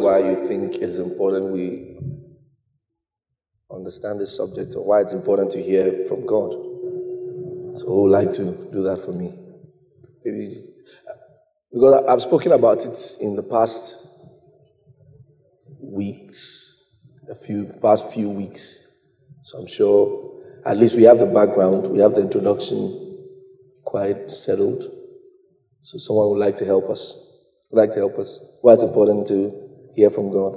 why you think it's important we understand this subject or why it's important to hear from God. So, who would like to do that for me? Because I've spoken about it in the past weeks, a few past few weeks. So I'm sure at least we have the background, we have the introduction quite settled. So someone would like to help us. Would like to help us. Why it's important to hear from God.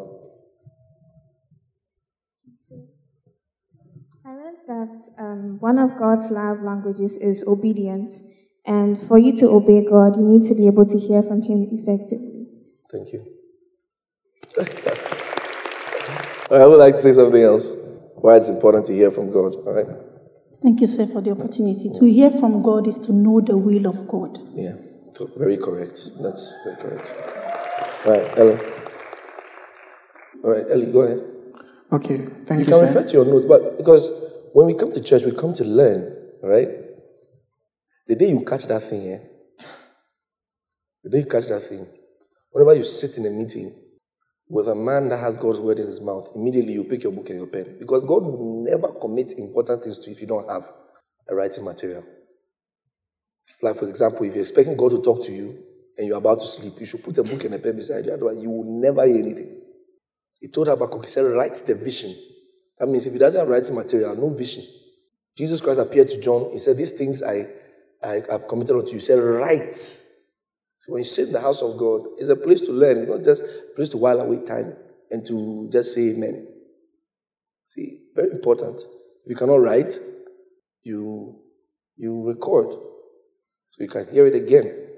I learned that um, one of God's love languages is obedience. And for you to obey God, you need to be able to hear from Him effectively. Thank you. I would like to say something else. Why it's important to hear from God. All right. Thank you, sir, for the opportunity. To hear from God is to know the will of God. Yeah, very correct. That's very correct. All right, Ellie. All right, Ellie, go ahead. Okay, thank you. You can refer to your note, but because when we come to church, we come to learn, right? The day you catch that thing, yeah, the day you catch that thing, whenever you sit in a meeting with a man that has God's word in his mouth, immediately you pick your book and your pen. Because God will never commit important things to you if you don't have a writing material. Like, for example, if you're expecting God to talk to you and you're about to sleep, you should put a book and a pen beside you. Otherwise, you will never hear anything. He told Habakkuk, he said, write the vision. That means if he doesn't writing material, no vision. Jesus Christ appeared to John. He said, These things I I, have committed unto you. Say, right. So when you sit in the house of God, it's a place to learn. It's not just a place to while away time and to just say amen. See, very important. If you cannot write, you you record. So you can hear it again.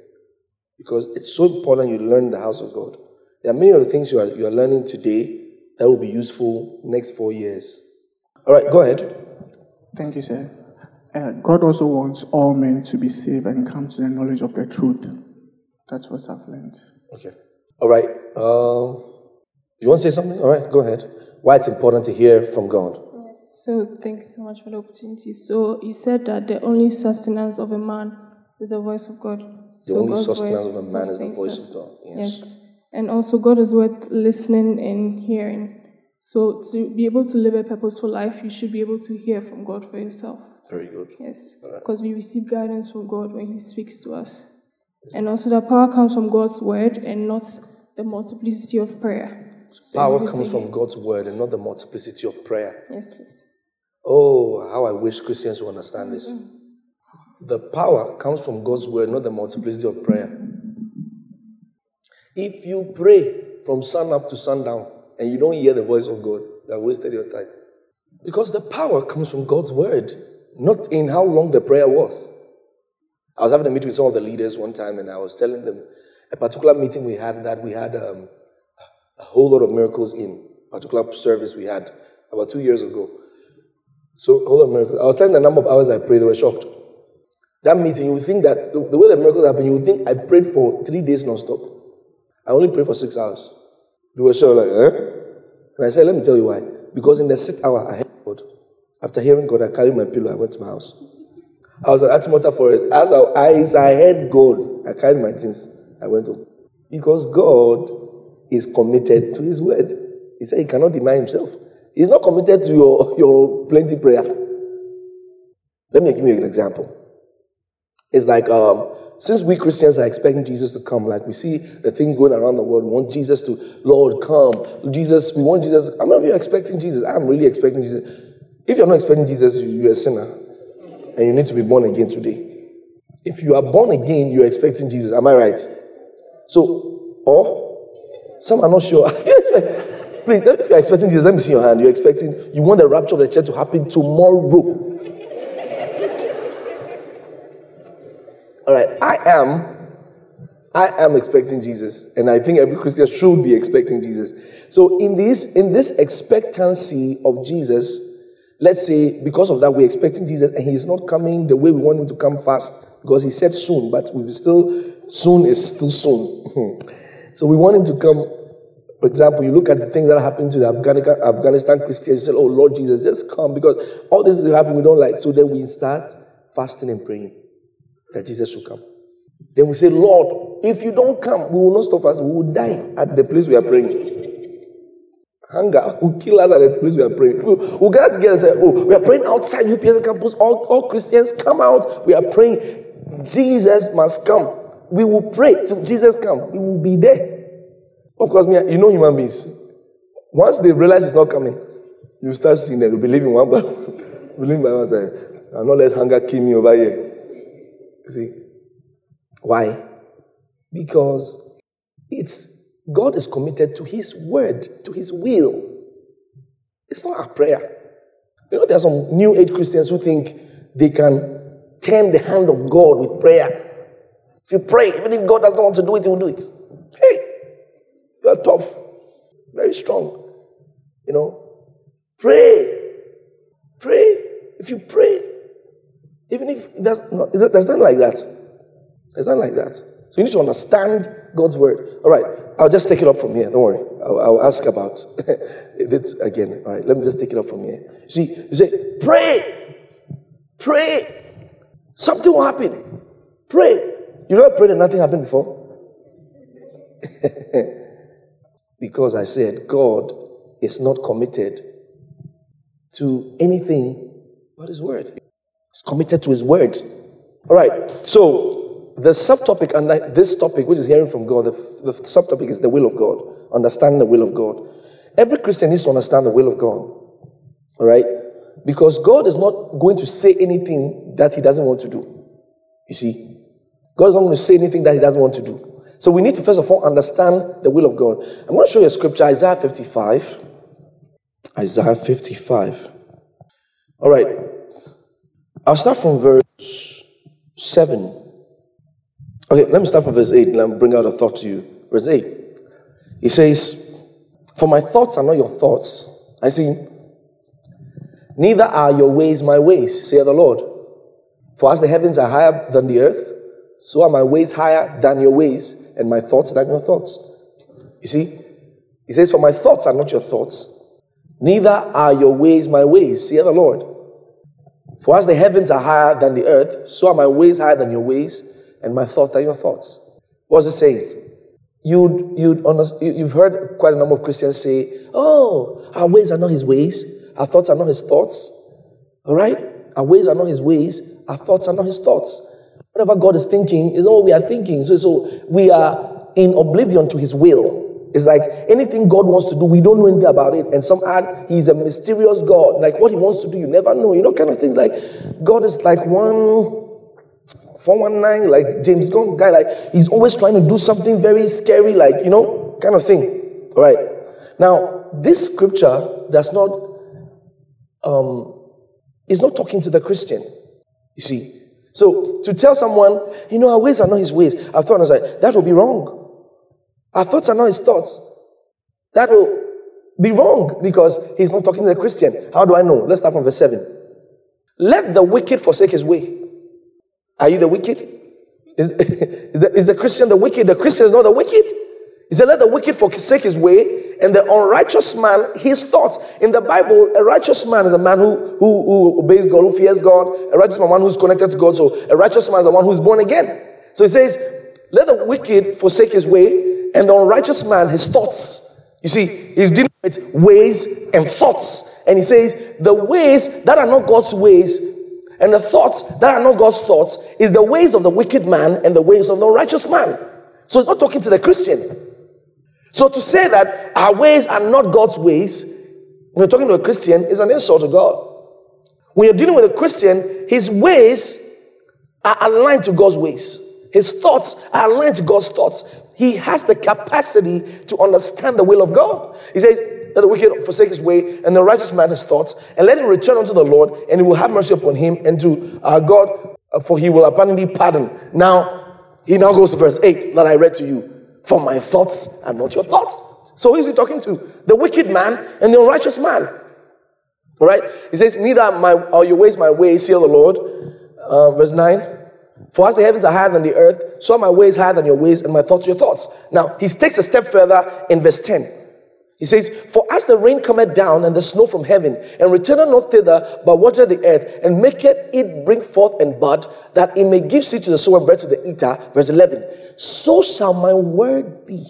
Because it's so important you learn the house of God. There are many of the things you are you are learning today that will be useful next four years. All right, go ahead. Thank you, sir. Uh, God also wants all men to be saved and come to the knowledge of the truth. That's what I've learned. Okay. All right. Uh, you want to say something? All right, go ahead. Why it's important to hear from God. Yes. So, thank you so much for the opportunity. So, you said that the only sustenance of a man is the voice of God. The so only God's sustenance of a man is the voice us. of God. Yes. yes. And also, God is worth listening and hearing. So, to be able to live a purposeful life, you should be able to hear from God for yourself. Very good. Yes, because right. we receive guidance from God when He speaks to us. And also, the power comes from God's word and not the multiplicity of prayer. So power comes from God's word and not the multiplicity of prayer. Yes, please. Oh, how I wish Christians would understand this. Mm-hmm. The power comes from God's word, not the multiplicity of prayer. If you pray from sun up to sundown and you don't hear the voice of God, you have wasted your time. Because the power comes from God's word not in how long the prayer was. I was having a meeting with some of the leaders one time, and I was telling them a particular meeting we had that we had um, a whole lot of miracles in a particular service we had about two years ago. So, a whole lot of miracles. I was telling the number of hours I prayed, they were shocked. That meeting, you would think that the, way the miracles happen, you would think I prayed for three days non-stop. I only prayed for six hours. They were sure, like, eh? And I said, let me tell you why. Because in the sixth hour, I heard God. After hearing God, I carried my pillow. I went to my house. I was at Achimota Forest. As I, as I heard God, I carried my things. I went home. Because God is committed to His word. He said He cannot deny Himself. He's not committed to your, your plenty prayer. Let me give you an example. It's like um, since we Christians are expecting Jesus to come, like we see the things going around the world, we want Jesus to, Lord, come. Jesus, we want Jesus. Many of you expecting Jesus? I'm really expecting Jesus. If you're not expecting Jesus, you're a sinner. And you need to be born again today. If you are born again, you're expecting Jesus. Am I right? So, or some are not sure. Please, if you're expecting Jesus, let me see your hand. You're expecting, you want the rapture of the church to happen tomorrow. All right, I am, I am expecting Jesus, and I think every Christian should be expecting Jesus. So in this, in this expectancy of Jesus, let's say because of that we're expecting jesus and he's not coming the way we want him to come fast because he said soon but we still soon is still soon. So we want him to come for example you look at the things that happened to the afghanistan, afghanistan christians you say oh lord jesus just come because all this is happening we don't like. So then we start fasting and praying that jesus should come Then we say, Lord, if you don't come, we will not stop us. We will die at the place we are praying. Hunger will kill us at the place we are praying. We'll, we'll get together and say, Oh, we are praying outside UPS campus. All, all Christians come out. We are praying. Jesus must come. We will pray till Jesus come. He will be there. Of course, you know human beings. Once they realize it's not coming, you start seeing them. You believe in one, but believe in one. Say, I'll not let hunger kill me over here. See? Why? Because it's God is committed to His word, to His will. It's not a prayer. You know, there are some new age Christians who think they can turn the hand of God with prayer. If you pray, even if God does not want to do it, He will do it. Hey, you are tough, very strong. You know, pray, pray. If you pray, even if it does not, there's nothing like that. It's not like that. So you need to understand God's word. All right, I'll just take it up from here. Don't worry. I'll, I'll ask about this again. All right, let me just take it up from here. See, you say, pray, pray. Something will happen. Pray. You never prayed and nothing happened before? because I said God is not committed to anything but His word. He's committed to His word. All right, so the subtopic under this topic, which is hearing from God, the, the subtopic is the will of God, understanding the will of God. Every Christian needs to understand the will of God. All right? Because God is not going to say anything that He doesn't want to do. You see? God is not going to say anything that He doesn't want to do. So we need to first of all understand the will of God. I'm going to show you a scripture, Isaiah 55. Isaiah 55. All right. I'll start from verse 7. Okay, let me start from verse 8 and I'll bring out a thought to you. Verse 8. He says, For my thoughts are not your thoughts. I see. Neither are your ways my ways, saith the Lord. For as the heavens are higher than the earth, so are my ways higher than your ways, and my thoughts than your thoughts. You see? He says, For my thoughts are not your thoughts, neither are your ways my ways, saith the Lord. For as the heavens are higher than the earth, so are my ways higher than your ways, and my thoughts are your thoughts. What's it saying? You'd, you'd you've heard quite a number of Christians say, Oh, our ways are not his ways, our thoughts are not his thoughts. All right? Our ways are not his ways, our thoughts are not his thoughts. Whatever God is thinking is not what we are thinking. So, so we are in oblivion to his will. It's like anything God wants to do, we don't know anything about it. And some add, He's a mysterious God. Like what He wants to do, you never know. You know, kind of things like God is like one 419, like James Gunn guy, like he's always trying to do something very scary, like, you know, kind of thing. All right. Now, this scripture does not, um, is not talking to the Christian. You see. So to tell someone, you know, our ways are not his ways, I thought I was like, that would be wrong. Our thoughts are not his thoughts. That will be wrong because he's not talking to the Christian. How do I know? Let's start from verse 7. Let the wicked forsake his way are you the wicked? Is, is, the, is the Christian the wicked? The Christian is not the wicked. He said, Let the wicked forsake his way, and the unrighteous man his thoughts. In the Bible, a righteous man is a man who, who, who obeys God, who fears God. A righteous man, one who's connected to God. So a righteous man is the one who's born again. So he says, Let the wicked forsake his way, and the unrighteous man his thoughts. You see, he's dealing with ways and thoughts. And he says, The ways that are not God's ways and the thoughts that are not God's thoughts is the ways of the wicked man and the ways of the righteous man. So he's not talking to the Christian. So to say that our ways are not God's ways, when you're talking to a Christian, is an insult to God. When you're dealing with a Christian, his ways are aligned to God's ways. His thoughts are aligned to God's thoughts. He has the capacity to understand the will of God. He says, let the wicked forsake his way, and the righteous man his thoughts, and let him return unto the Lord, and he will have mercy upon him, and to our God, uh, for he will abundantly pardon. Now, he now goes to verse 8 that I read to you. For my thoughts are not your thoughts. So who is he talking to? The wicked man and the unrighteous man. All right? He says, Neither my, are your ways my ways, saith the Lord. Uh, verse 9. For as the heavens are higher than the earth, so are my ways higher than your ways, and my thoughts your thoughts. Now, he takes a step further in verse 10. He says, For as the rain cometh down and the snow from heaven, and returneth not thither, but watereth the earth, and maketh it bring forth and bud, that it may give seed to the sower, bread to the eater. Verse 11. So shall my word be.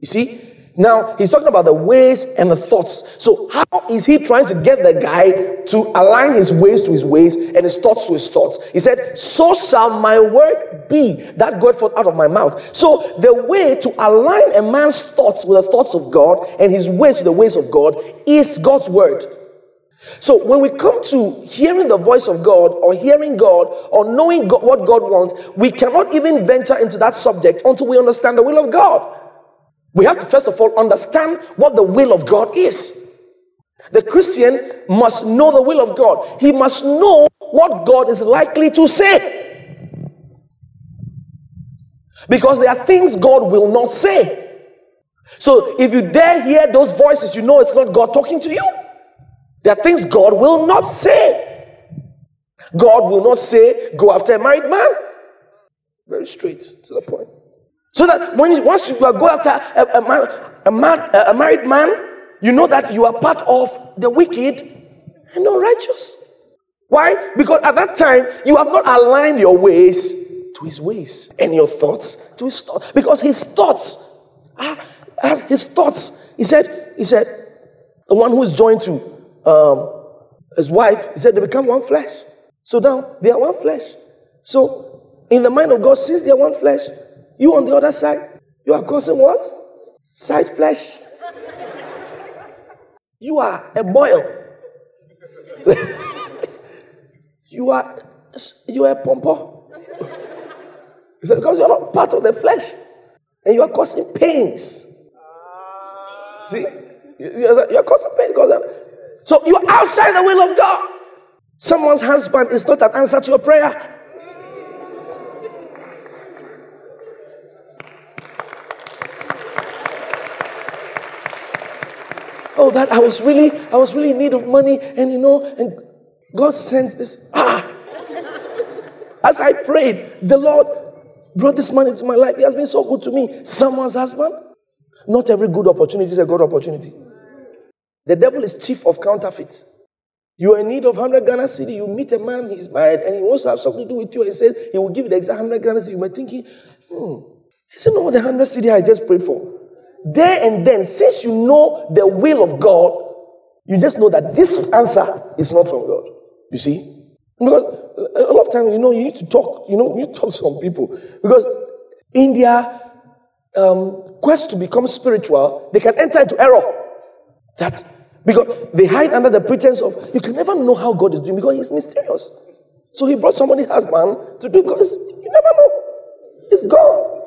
You see, now he's talking about the ways and the thoughts. So, how is he trying to get the guy to align his ways to his ways and his thoughts to his thoughts? He said, So shall my word be that goeth forth out of my mouth. So, the way to align a man's thoughts with the thoughts of God and his ways to the ways of God is God's word. So, when we come to hearing the voice of God or hearing God or knowing God, what God wants, we cannot even venture into that subject until we understand the will of God. We have to first of all understand what the will of God is. The Christian must know the will of God. He must know what God is likely to say. Because there are things God will not say. So if you dare hear those voices, you know it's not God talking to you. There are things God will not say. God will not say, go after a married man. Very straight to the point. So that when you, once you go after a, a, man, a, man, a married man, you know that you are part of the wicked and not righteous. Why? Because at that time you have not aligned your ways to his ways and your thoughts to his thoughts. Because his thoughts are, are his thoughts. He said, he said, the one who is joined to um, his wife, he said they become one flesh. So now they are one flesh. So in the mind of God, since they are one flesh, you on the other side, you are causing what? Side flesh. you are a boil. you are you are a pompo. because you're not part of the flesh and you are causing pains. See, you are causing pain because so you are outside the will of God. Someone's husband is not an answer to your prayer. Oh, that I was really, I was really in need of money, and you know, and God sends this. Ah! As I prayed, the Lord brought this money into my life. He has been so good to me. Someone's husband. Not every good opportunity is a good opportunity. The devil is chief of counterfeits. You are in need of 100 Ghana cedi. You meet a man, he's married, and he wants to have something to do with you. And he says he will give you the exact 100 Ghana cedi. You might thinking, hmm, is it not the 100 cedi I just prayed for? There and then, since you know the will of God, you just know that this answer is not from God. You see? Because a lot of times, you know, you need to talk, you know, you talk to some people. Because in their um, quest to become spiritual, they can enter into error. That because they hide under the pretense of you can never know how God is doing because He's mysterious. So He brought somebody's husband to do because you never know. It's God.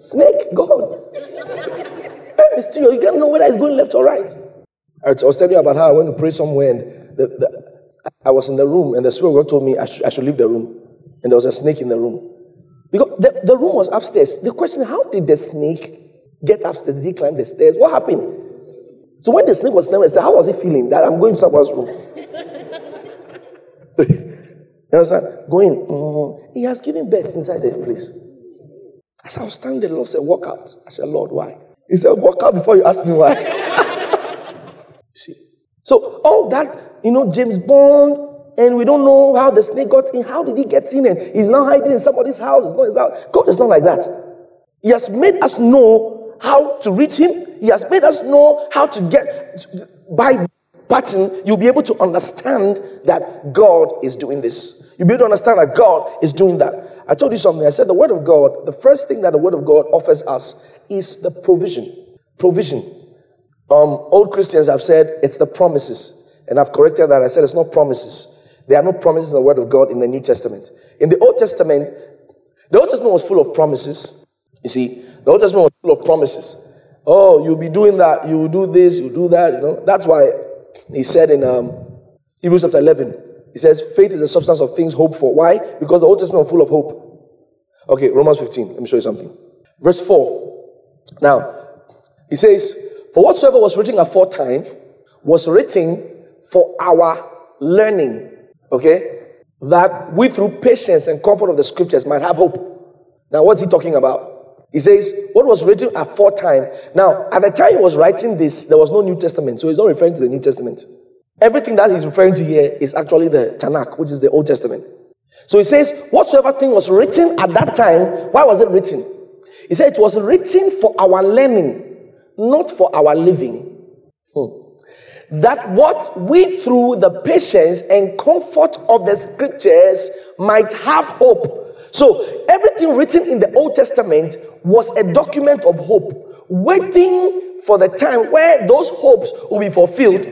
Snake, God. Very mysterious. You can't know whether it's going left or right. I was telling you about how I went to pray somewhere and the, the, I was in the room and the Spirit of God told me I, sh- I should leave the room. And there was a snake in the room. Because the, the room was upstairs. The question, how did the snake get upstairs? Did he climb the stairs? What happened? So when the snake was climbing the stairs, how was he feeling? That I'm going to someone's room. you understand? Going, mm, he has given birth inside the place. As I was standing there, the Lord said, Walk out. I said, Lord, why? He said, Walk out before you ask me why. you see? So, all that, you know, James Bond, and we don't know how the snake got in. How did he get in? And he's now hiding in somebody's house. It's not his house. God is not like that. He has made us know how to reach him. He has made us know how to get by pattern. You'll be able to understand that God is doing this. You'll be able to understand that God is doing that. I told you something. I said the Word of God, the first thing that the Word of God offers us is the provision. Provision. Um, old Christians have said it's the promises. And I've corrected that. I said it's not promises. There are no promises in the Word of God in the New Testament. In the Old Testament, the Old Testament was full of promises. You see, the Old Testament was full of promises. Oh, you'll be doing that. You will do this. You do that. You know. That's why he said in um, Hebrews chapter 11, he says, faith is the substance of things hoped for. Why? Because the Old Testament is full of hope. Okay, Romans 15. Let me show you something. Verse 4. Now, he says, For whatsoever was written aforetime was written for our learning. Okay? That we through patience and comfort of the scriptures might have hope. Now, what's he talking about? He says, what was written aforetime. Now, at the time he was writing this, there was no New Testament, so he's not referring to the New Testament. Everything that he's referring to here is actually the Tanakh, which is the Old Testament. So he says, whatsoever thing was written at that time, why was it written? He said it was written for our learning, not for our living. Hmm. That what we, through the patience and comfort of the scriptures, might have hope. So everything written in the Old Testament was a document of hope, waiting for the time where those hopes will be fulfilled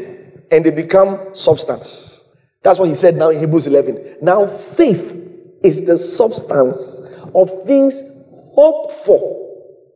and they become substance. That's what he said now in Hebrews 11. Now, faith is the substance of things hoped for.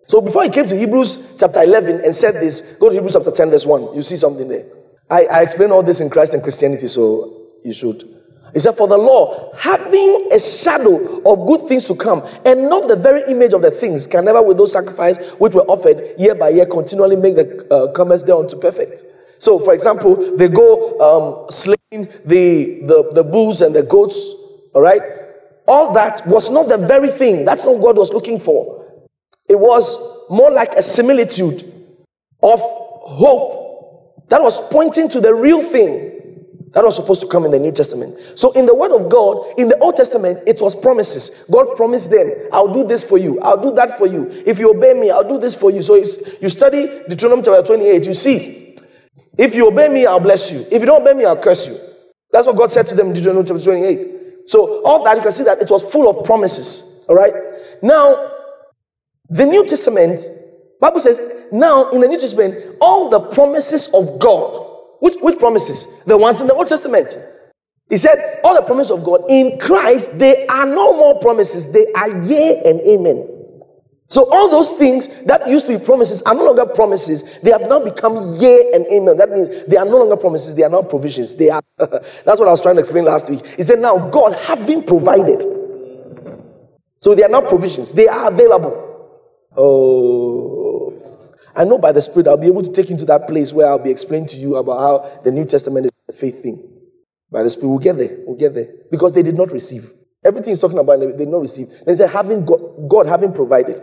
So before he came to Hebrews chapter 11 and said this, go to Hebrews chapter 10, verse 1. You see something there. I, I explain all this in Christ and Christianity, so you should. He said, For the law, having a shadow of good things to come, and not the very image of the things, can never, with those sacrifices which were offered year by year, continually make the uh, comers thereunto perfect. So, for example, they go um, slaying the, the, the bulls and the goats, all right? All that was not the very thing. That's not what God was looking for. It was more like a similitude of hope that was pointing to the real thing that was supposed to come in the New Testament. So, in the Word of God, in the Old Testament, it was promises. God promised them, I'll do this for you, I'll do that for you. If you obey me, I'll do this for you. So, you study Deuteronomy chapter 28, you see, if you obey me, I'll bless you. If you don't obey me, I'll curse you. That's what God said to them in Deuteronomy chapter 28. So, all that you can see that it was full of promises. All right. Now, the New Testament, Bible says, now in the New Testament, all the promises of God which, which promises? The ones in the Old Testament. He said, All the promises of God in Christ, they are no more promises, they are yea and amen. So, all those things that used to be promises are no longer promises. They have now become yea and amen. That means they are no longer promises, they are now provisions. They are. that's what I was trying to explain last week. He said, Now, God having provided. So, they are now provisions, they are available. Oh. I know by the Spirit I'll be able to take you to that place where I'll be explaining to you about how the New Testament is a faith thing. By the Spirit, we'll get there. We'll get there. Because they did not receive. Everything he's talking about, they did not receive. They said, having God, God having provided.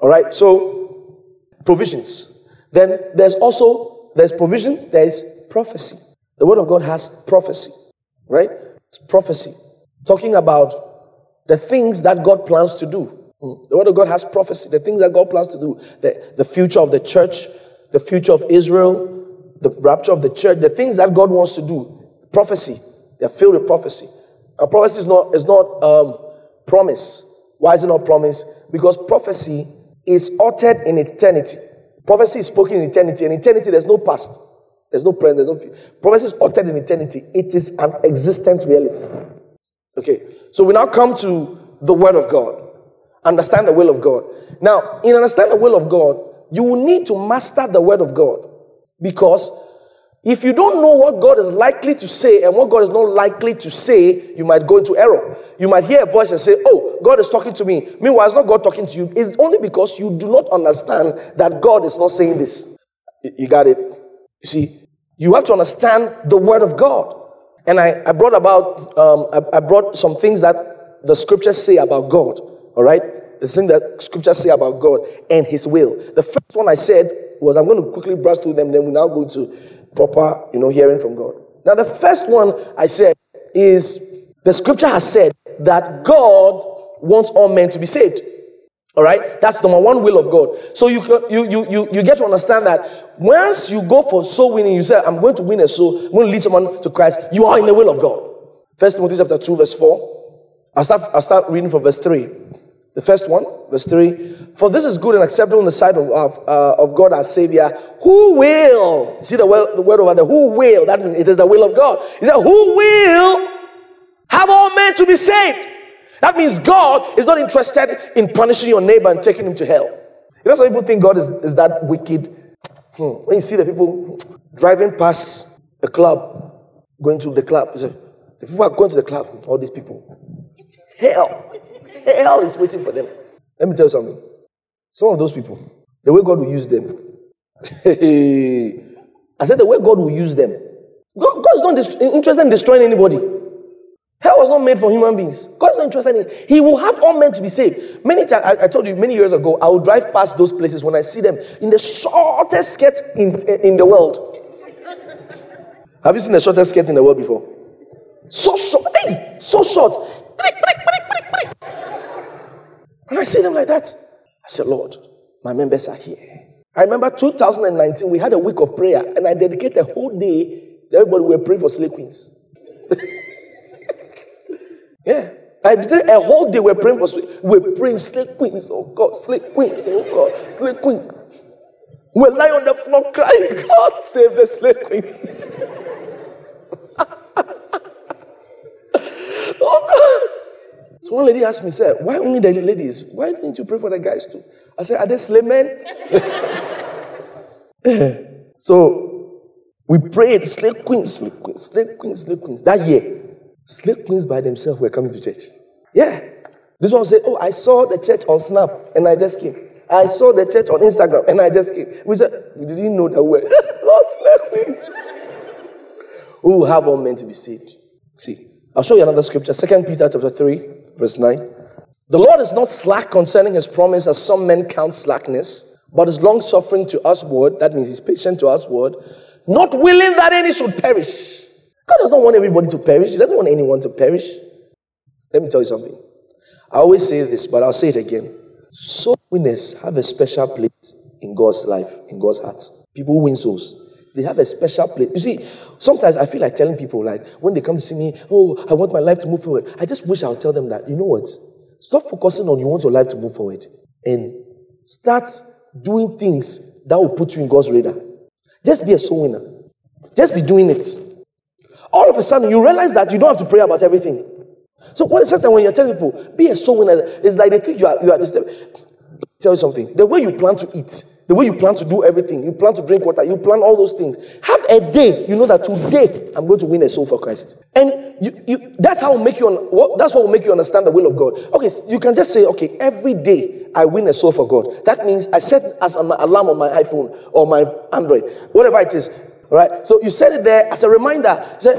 All right, so provisions. Then there's also there's provisions, there's prophecy. The word of God has prophecy, right? It's prophecy. Talking about the things that God plans to do. Mm. The word of God has prophecy, the things that God plans to do, the, the future of the church, the future of Israel, the rapture of the church, the things that God wants to do. Prophecy. They're filled with prophecy. A prophecy is not, is not um, promise. Why is it not promise? Because prophecy is uttered in eternity. Prophecy is spoken in eternity. In eternity, there's no past. There's no present. There's no. Prophecy is uttered in eternity. It is an existent reality. Okay. So we now come to the Word of God. Understand the will of God. Now, in understand the will of God, you will need to master the word of God. Because if you don't know what God is likely to say and what God is not likely to say, you might go into error. You might hear a voice and say, Oh, God is talking to me. Meanwhile, it's not God talking to you. It's only because you do not understand that God is not saying this. You got it? You see, you have to understand the word of God. And I, I brought about, um, I, I brought some things that the scriptures say about God. All right? The thing that scriptures say about God and his will. The first one I said was I'm going to quickly brush through them, then we now go to proper, you know, hearing from God. Now, the first one I said is the scripture has said that God wants all men to be saved. All right, that's number one will of God. So you you you you you get to understand that once you go for soul winning, you say, "I'm going to win a soul, I'm going to lead someone to Christ." You are in the will of God. First Timothy chapter two, verse four. I start I start reading from verse three. The first one, verse 3 For this is good and acceptable in the sight of, of, uh, of God our Savior, who will, see the word, the word over there, who will, that means it is the will of God. He said, Who will have all men to be saved? That means God is not interested in punishing your neighbor and taking him to hell. You know, some people think God is, is that wicked. Hmm. When you see the people driving past a club, going to the club, you say, the people are going to the club, all these people. Hell. Eh, eh, Hell is waiting for them. Let me tell you something. Some of those people, the way God will use them. I said the way God will use them. God, God's not interested in destroying anybody. Hell was not made for human beings. God is not interested in He will have all men to be saved. Many times, I, I told you many years ago, I will drive past those places when I see them in the shortest skirt in, eh, in the world. Have you seen the shortest skirt in the world before? So short, hey, so short. And I see them like that. I said, Lord, my members are here. I remember 2019, we had a week of prayer, and I dedicated a whole day to everybody. We were praying for slay queens. yeah. I did a whole day. We we're praying for we we're praying slay queens. Oh God, slay queens. Oh God, slay queens. We lying on the floor crying, God save the slay queens. oh God. So one lady asked me, said, why only the ladies? Why didn't you pray for the guys too? I said, are they slave men? so we prayed, slay queens, slay queens, slay queens, slay queens. That year, slay queens by themselves were coming to church. Yeah. This one said, oh, I saw the church on Snap and I just came. I saw the church on Instagram and I just came. We said, we didn't know that we were Lord slay queens. Who have all men to be saved? See, I'll show you another scripture. Second Peter chapter 3, verse 9. The Lord is not slack concerning his promise, as some men count slackness, but is long suffering to us word. That means he's patient to us word, not willing that any should perish. God does not want everybody to perish. He doesn't want anyone to perish. Let me tell you something. I always say this, but I'll say it again. Soul winners have a special place in God's life, in God's heart. People who win souls. They have a special place. You see, sometimes I feel like telling people, like, when they come to see me, oh, I want my life to move forward. I just wish I'll tell them that, you know what? Stop focusing on you want your life to move forward and start doing things that will put you in God's radar. Just be a soul winner. Just be doing it. All of a sudden, you realize that you don't have to pray about everything. So, what is something when you're telling people, be a soul winner, it's like they think you are, you are. Tell you something. The way you plan to eat, the way you plan to do everything, you plan to drink water, you plan all those things. Have a day, you know that today I'm going to win a soul for Christ. And you, you that's how make you that's what will make you understand the will of God. Okay, you can just say, okay, every day I win a soul for God. That means I set as an alarm on my iPhone or my Android, whatever it is. Right? So you set it there as a reminder. Say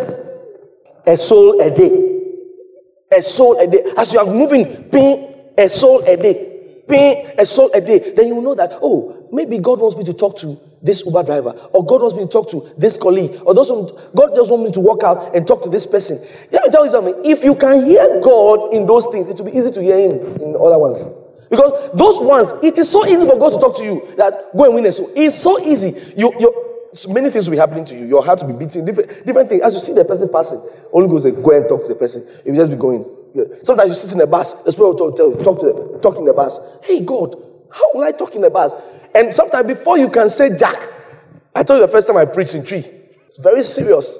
a soul a day. A soul a day. As you are moving, ping, a soul a day pay a soul a day, then you know that, oh, maybe God wants me to talk to this Uber driver, or God wants me to talk to this colleague, or those God just wants me to walk out and talk to this person. Let me tell you something. If you can hear God in those things, it will be easy to hear Him in other ones. Because those ones, it is so easy for God to talk to you that go and win a soul. It's so easy. You, you, many things will be happening to you. Your heart will be beating, different, different things. As you see the person passing, only goes and go and talk to the person. You will just be going. Sometimes you sit in a bus, the Spirit will talk, talk, to talk in the bus. Hey, God, how will I talk in the bus? And sometimes before you can say Jack, I told you the first time I preached in Twi. It's very serious.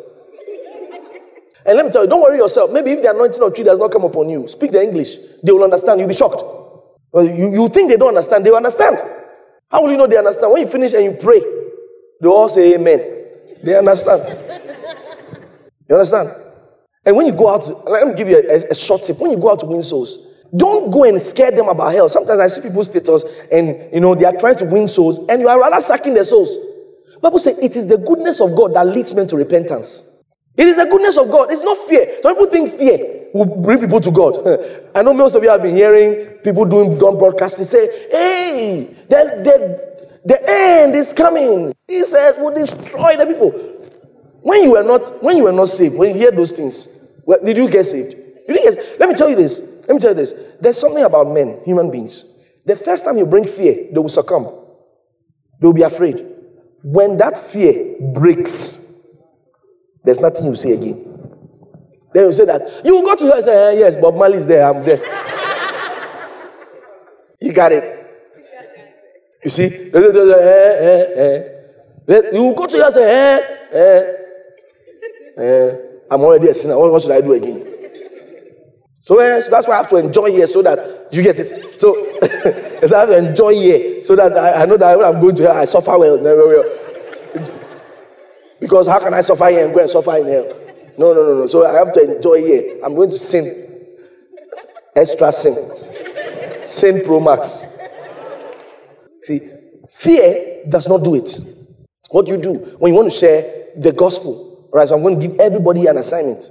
And let me tell you, don't worry yourself. Maybe if the anointing of Twi does not come upon you, speak the English. They will understand. You'll be shocked. You, you think they don't understand, they will understand. How will you know they understand? When you finish and you pray, they all say amen. They understand. You understand? And when you go out, let me give you a, a, short tip. When you go out to win souls, don't go and scare them about hell. Sometimes I see people's status and you know they are trying to win souls, and you are rather sucking their souls. Bible says it is the goodness of God that leads men to repentance. It is the goodness of God. It's not fear. Some people think fear will bring people to God. I know most of you have been hearing people doing dumb broadcasting say, "Hey, the, the, the end is coming." He says, "Will destroy the people." When you were not, when you were not saved, when you hear those things, well, did you get saved? You didn't get Let me tell you this. Let me tell you this. There's something about men, human beings. The first time you bring fear, they will succumb. They will be afraid. When that fear breaks, there's nothing you say again. Then you say that you will go to her and say, eh, "Yes, Bob Marley is there. I'm there." you got it. You see, eh, eh, you will go to her and say, "Eh, eh." Eh, I'm already a sinner. What, should I do again? So, eh, so, that's why I have to enjoy here so that you get it. So I have to enjoy here so that I, I, know that when I'm going to hell, I suffer well. Because how can I suffer here and go and suffer in hell? No, no, no, no. So I have to enjoy here. I'm going to sin. Extra sin. Sin Pro Max. See, fear does not do it. What do you do when you want to share the gospel? Right, so I'm going to give everybody an assignment.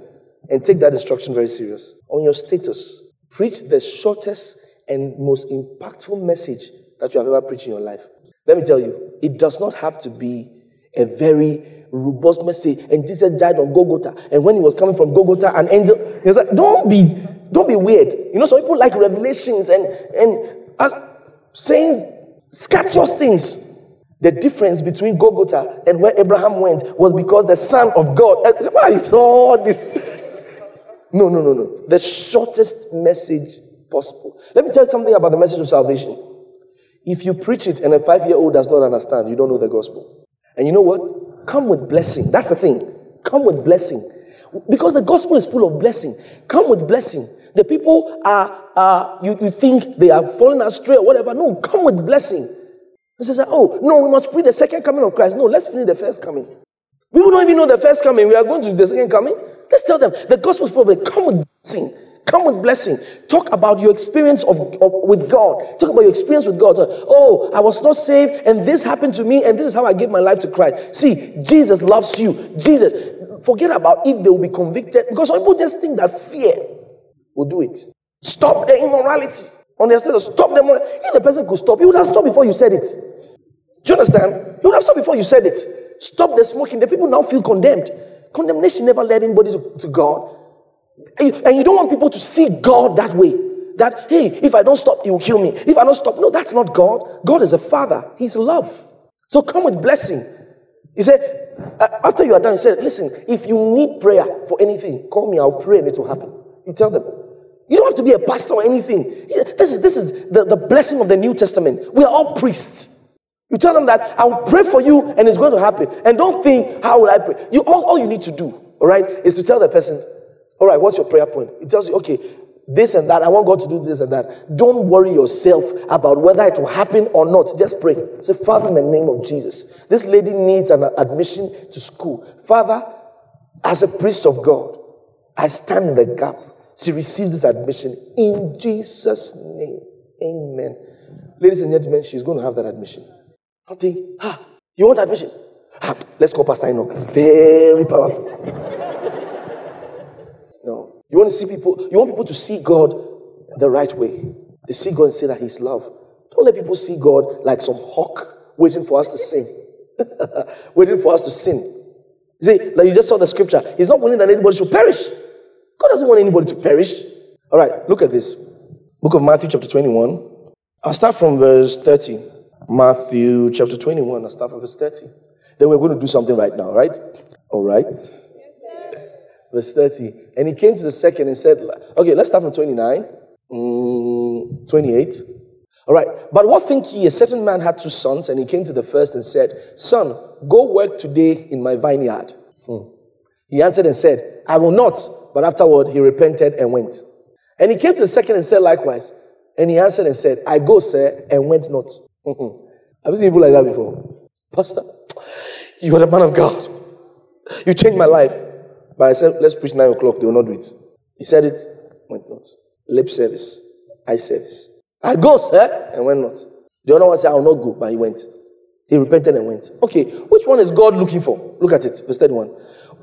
and take that instruction very serious. On your status, preach the shortest and most impactful message that you have ever preached in your life. Let me tell you, it does not have to be a very robust message. And Jesus died on Golgotha. And when he was coming from Golgotha, an angel, he was like, don't be, don't be weird. You know, some people like revelations and, and as saying scandalous things. The difference between Golgotha and where Abraham went was because the Son of God. Eh, why is all this? No, no, no, no. The shortest message possible. Let me tell you something about the message of salvation. If you preach it and a five year old does not understand, you don't know the gospel. And you know what? Come with blessing. That's the thing. Come with blessing. Because the gospel is full of blessing. Come with blessing. The people are, are you, you think they are falling astray or whatever. No, come with blessing. He says, oh, no, we must preach the second coming of Christ. No, let's finish the first coming. We don't even know the first coming. We are going to the second coming. Let's tell them the gospel is of Come with blessing. Come with blessing. Talk about your experience of, of, with God. Talk about your experience with God. Oh, I was not saved, and this happened to me, and this is how I gave my life to Christ. See, Jesus loves you. Jesus, forget about if they will be convicted, because some people just think that fear will do it. Stop the immorality. Understand? Stop them. If the person could stop, you would have stopped before you said it. Do you understand? You would have stopped before you said it. Stop the smoking. The people now feel condemned. Condemnation never led anybody to, to God. And you don't want people to see God that way. That, hey, if I don't stop, he will kill me. If I don't stop, no, that's not God. God is a father, He's love. So come with blessing. He said, uh, after you are done, he said, listen, if you need prayer for anything, call me, I'll pray and it will happen. You tell them. You don't have to be a pastor or anything. This is, this is the, the blessing of the New Testament. We are all priests. You tell them that I'll pray for you and it's going to happen. And don't think, how will I pray? You all, all you need to do, all right, is to tell the person, all right, what's your prayer point? It tells you, okay, this and that. I want God to do this and that. Don't worry yourself about whether it will happen or not. Just pray. Say, Father, in the name of Jesus, this lady needs an admission to school. Father, as a priest of God, I stand in the gap. She receives this admission in Jesus' name. Amen. Ladies and gentlemen, she's going to have that admission. I think, ah, you want admission? Ah, let's call Pastor Enoch. Very powerful. No. You want to see people, you want people to see God the right way. They see God and say that He's love. Don't let people see God like some hawk waiting for us to sin. waiting for us to sin. See, like you just saw the scripture. He's not willing that anybody should perish. God doesn't want anybody to perish. All right, look at this. Book of Matthew, chapter 21. I'll start from verse 30. Matthew chapter 21. I'll start from verse 30. Then we're going to do something right now, right? All right Yes, verse 30. And he came to the second and said, Okay, let's start from 29. Mm, 28. All right. But what think ye? A certain man had two sons, and he came to the first and said, Son, go work today in my vineyard. Hmm. He answered and said, I will not. But afterward, he repented and went. And he came to the second and said likewise. And he answered and said, I go, sir, and went not. Have you seen people like that before? Pastor, you are the man of God. You changed my life. But I said, let's preach nine o'clock. They will not do it. He said it, went not. Lip service, eye service. I go, sir, and went not. The other one said, I will not go, but he went. He repented and went. Okay, which one is God looking for? Look at it, verse 31.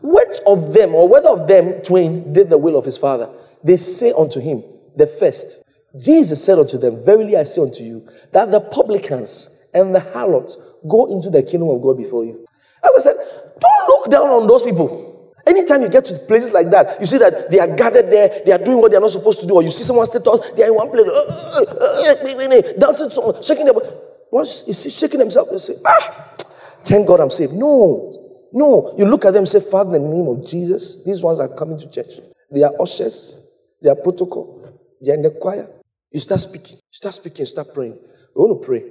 Which of them, or whether of them twain, did the will of his father? They say unto him, the first. Jesus said unto them, Verily I say unto you, that the publicans and the harlots go into the kingdom of God before you. As I said, don't look down on those people. Anytime you get to places like that, you see that they are gathered there, they are doing what they are not supposed to do, or you see someone status, they are in one place, uh, uh, uh, dancing, shaking their Once you see shaking themselves, you say, ah, thank God I'm saved. No, no. You look at them and say, Father, in the name of Jesus, these ones are coming to church. They are ushers, they are protocol, they are in the choir. You start speaking, you start speaking, start praying. We're going to pray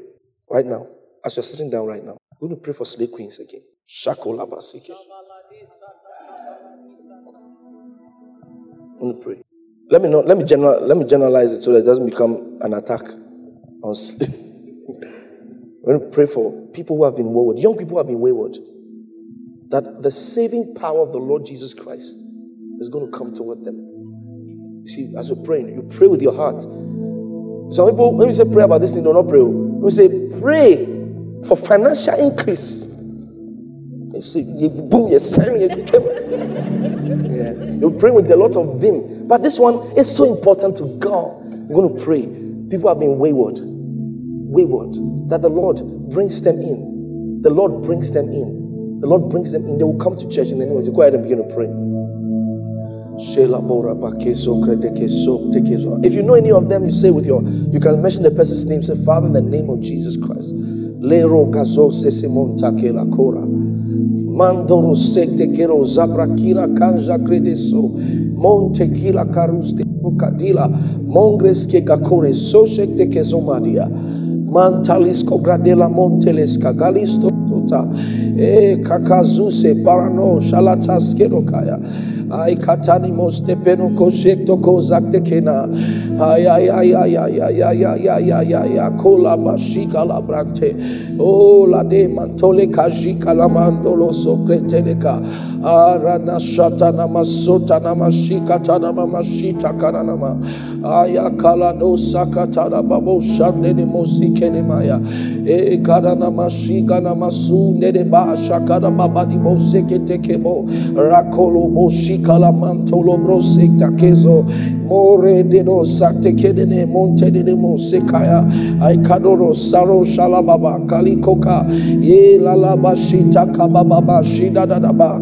right now, as you're sitting down right now. We're going to pray for slay queens again. Shakolabasike. Let me pray. Let me not let me general let me generalize it so that it doesn't become an attack on We're going to pray for people who have been wayward, young people who have been wayward. That the saving power of the Lord Jesus Christ is going to come toward them. You see, as you're praying, you pray with your heart. Some people, when we say pray about this thing, do not pray. We say pray for financial increase. You see, boom, you're Yeah. You pray with a lot of vim. But this one is so important to God. You're going to pray. People have been wayward. Wayward. That the Lord brings them in. The Lord brings them in. The Lord brings them in. They will come to church in the name of Jesus. Go ahead and begin to pray. If you know any of them, you say with your, you can mention the person's name. Say, Father, in the name of Jesus Christ. Lero gazo sesimon takela kora. Mandoro sekte kero zabrakira kanja credeso. Monte kila karuste kadila. Mongres ke kakore so shekte kezomadia. Mantalisco gradela monteleska galisto tota. E kakazuse parano shalatas kerokaya. Ay katani moste peno koshekto kozakte kena. Ay ay ay ay ay ay ay ay ay ay ay ay kola bashika la brante. Oh la de mantole kajika la mandolo sokreteleka arana shatana masotana mashikatana mamashita karanama ayakala do sakatana babo shandene mosikene maya e karana mashika na masunde de basha kada baba di mosekete kebo rakolo moshikala mantolo brosekta kezo more de no sakte kedene monte de mosekaya. Ay kadoro saro shalababa kalikoka. Ye lalaba shita kababa shida dadaba.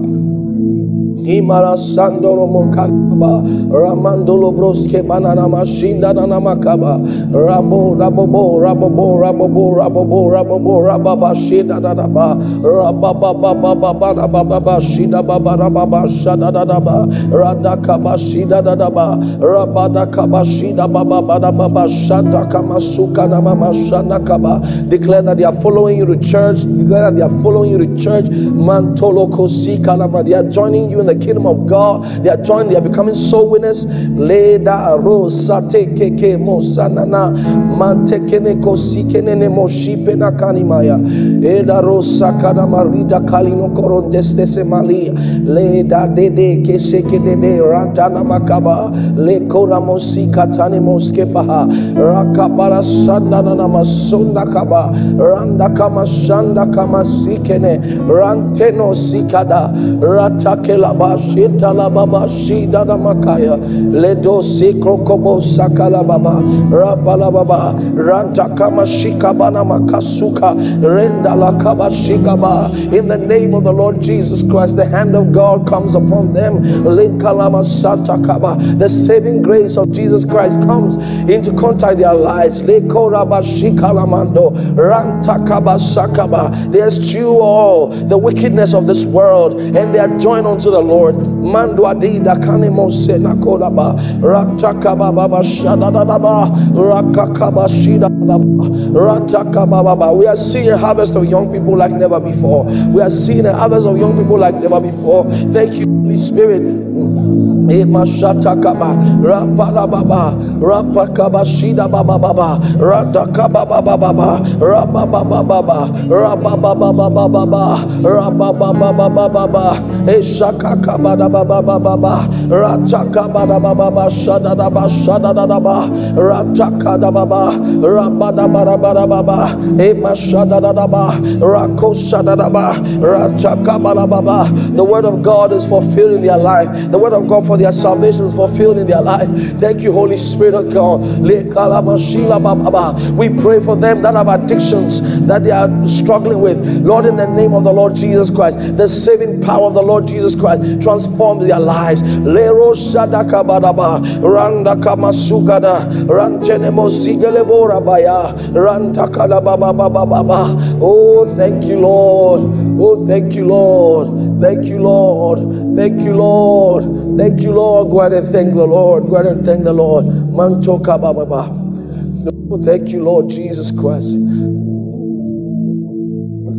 Imara Sandoro Mokaba, Ramandolo Broske Banana Mashinda Nana Makaba, Rabo, Rabobo, Rabobo, Rabobo, Rabobo, Rabobo, Rababa, Shida Dadaba, Rababa, Baba, Baba, Baba, Shida Baba, Rababa, Shada Dadaba, Radakaba, Shida Dadaba, Rabada Kaba, Shida Baba, Baba, Baba, Shanda Kamasuka Namama Shanda Kaba. Declare that they are following you to church, declare that they are following you to church, Mantolo Kosi Kalama, they are joining you in the kingdom of God. They are joined. they are becoming soul winners. Leda rosa teke ke mo sanana mantekene kosikene ne mo shipena kanimaya. Eda rosa kana marida kalino korondeste se malia. Leda dede ke seke dede ratana makaba. Le kora mosika tane moskepaha. Rakabara sandana namasunda kaba. Randa kama shanda kama sikene. Ranteno sikada. Ratakelaba. Ratakela bashita la baba shida da makaya ledo sikro sakala baba rabala baba ranta kama shika bana makasuka renda la kaba shika in the name of the Lord Jesus Christ the hand of God comes upon them. Linkalama santa kaba the saving grace of Jesus Christ comes into contact their lives. Leko raba shika lamando ranta kaba sakaba they eschew all the wickedness of this world and they are joined unto the Lord. Mando adida kanemo senakodaba ratakaba baba shadadadaba rakakaba baba. We are seeing a harvest of young people like never before. We are seeing a harvest of young people like never before. Thank you, Holy Spirit. Emashatakaba, Rapadababa, Rapakaba Shida Baba Baba, Ratakaba Baba Baba, Rababa Baba, Rababa Baba Baba, Rababa Baba Baba, Emashadadaba, Rakoshadadaba, Ratakaba Baba. The word of God is fulfilled in their life. The word of God for their salvation is fulfilled in their life. Thank you, Holy Spirit of God. We pray for them that have addictions that they are struggling with. Lord, in the name of the Lord Jesus Christ, the saving power of the Lord Jesus Christ transforms their lives. Lero shadakabadaba, randakamasugada, rantenemosigeleborabaya, rantakadabababababa. Oh, thank you, Lord. Oh, thank you, Lord. Thank you, Lord. Thank you, Lord. Thank you, Lord. Go ahead and thank the Lord. Go ahead and thank the Lord. Mantoka baba. Oh, thank you, Lord Jesus Christ.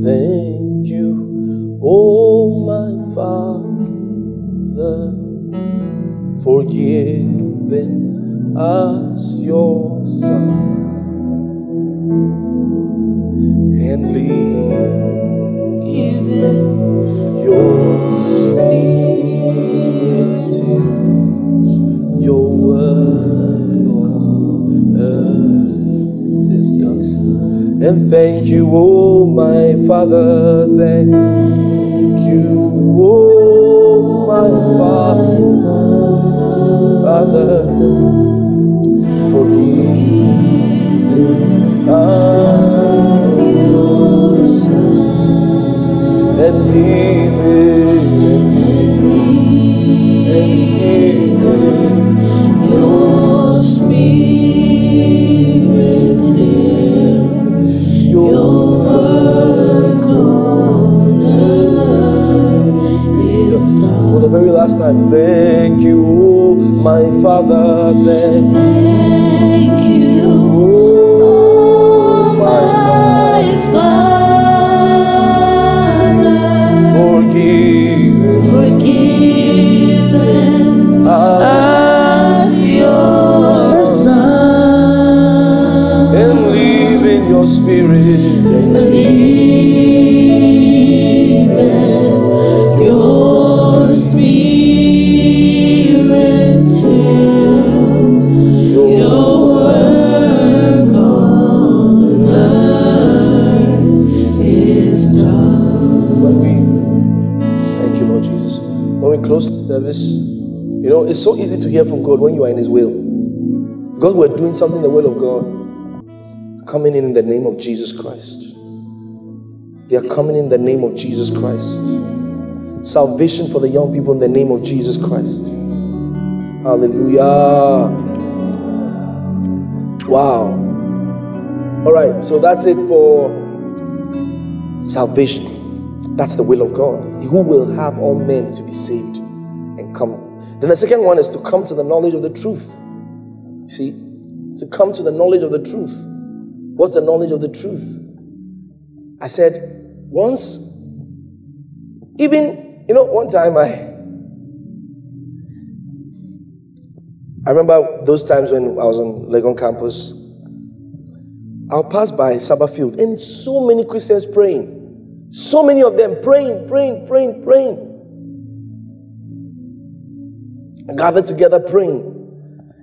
Thank you, oh my Father, for giving us your Son and leaving your Spirit your word on earth is done. And thank you, oh my Father, thank you, oh Father, forgive us and leave it, and leave it. Very last time, thank you, my Father, thank you, it's so easy to hear from God when you are in His will. Because we're doing something in the will of God, coming in in the name of Jesus Christ. They are coming in the name of Jesus Christ. Salvation for the young people in the name of Jesus Christ. Hallelujah. Wow. All right, so that's it for salvation. That's the will of God. Who will have all men to be saved. Then the second one is to come to the knowledge of the truth. You see, to come to the knowledge of the truth. What's the knowledge of the truth? I said, once, even, you know, one time I, I remember those times when I was on Legon campus. I'll pass by Sarbah Field and so many Christians praying. So many of them praying, praying, praying, praying. Gathered together praying.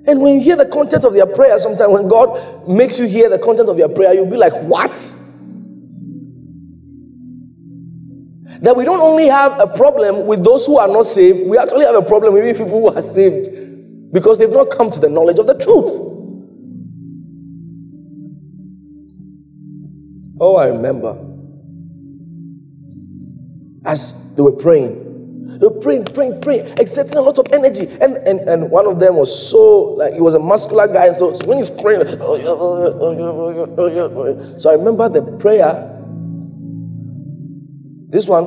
And when you hear the content of their prayer, sometimes when God makes you hear the content of your prayer, you'll be like, What? That we don't only have a problem with those who are not saved, we actually have a problem with people who are saved because they've not come to the knowledge of the truth. Oh, I remember. As they were praying, they were praying, praying, praying, exerting a lot of energy. And, and, and one of them was so, like, he was a muscular guy. And so, so when he's praying, so I remember the prayer. This one,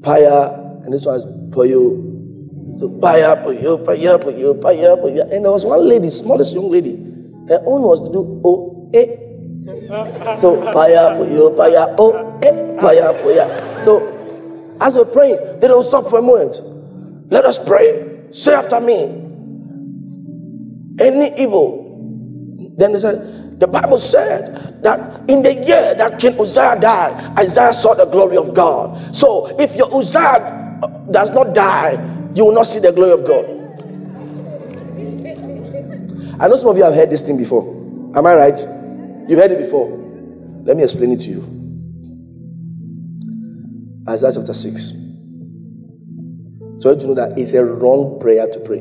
Paya, and this one is Poyo. So Paya, Poyo, Paya, Poyo, Paya, Poyo. And there was one lady, smallest young lady. Her own was to do oh, eh. So Paya, Poyo, Paya, oh, eh, Paya, Poya. So as we're praying, they don't stop for a moment. Let us pray. Say after me. Any evil. Then they said, the Bible said that in the year that King Uzziah died, Isaiah saw the glory of God. So if your Uzziah uh, does not die, you will not see the glory of God. I know some of you have heard this thing before. Am I right? You've heard it before. Let me explain it to you. Isaiah chapter 6. So you know that it's a wrong prayer to pray.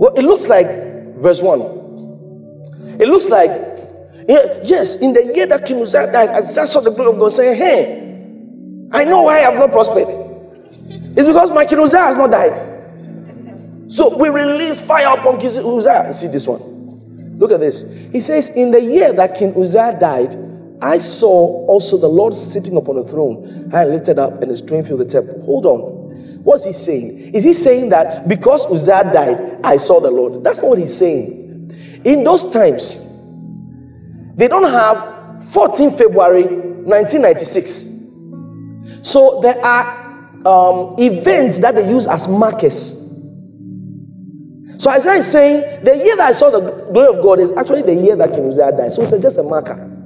Well, it looks like verse 1. It looks like, yeah, yes, in the year that King Uzziah died, Isaiah saw the glory of God saying, Hey, I know why I have not prospered. It's because my King Uzziah has not died. So we release fire upon King Uzziah. See this one. Look at this. He says, In the year that King Uzziah died, I saw also the Lord sitting upon a throne, high lifted up, and his train filled the temple. Hold on. What's he saying? Is he saying that because Uzziah died, I saw the Lord? That's not what he's saying. In those times, they don't have 14 February 1996. So there are um, events that they use as markers. So Isaiah is saying the year that I saw the glory of God is actually the year that King Uzziah died. So it's just a marker.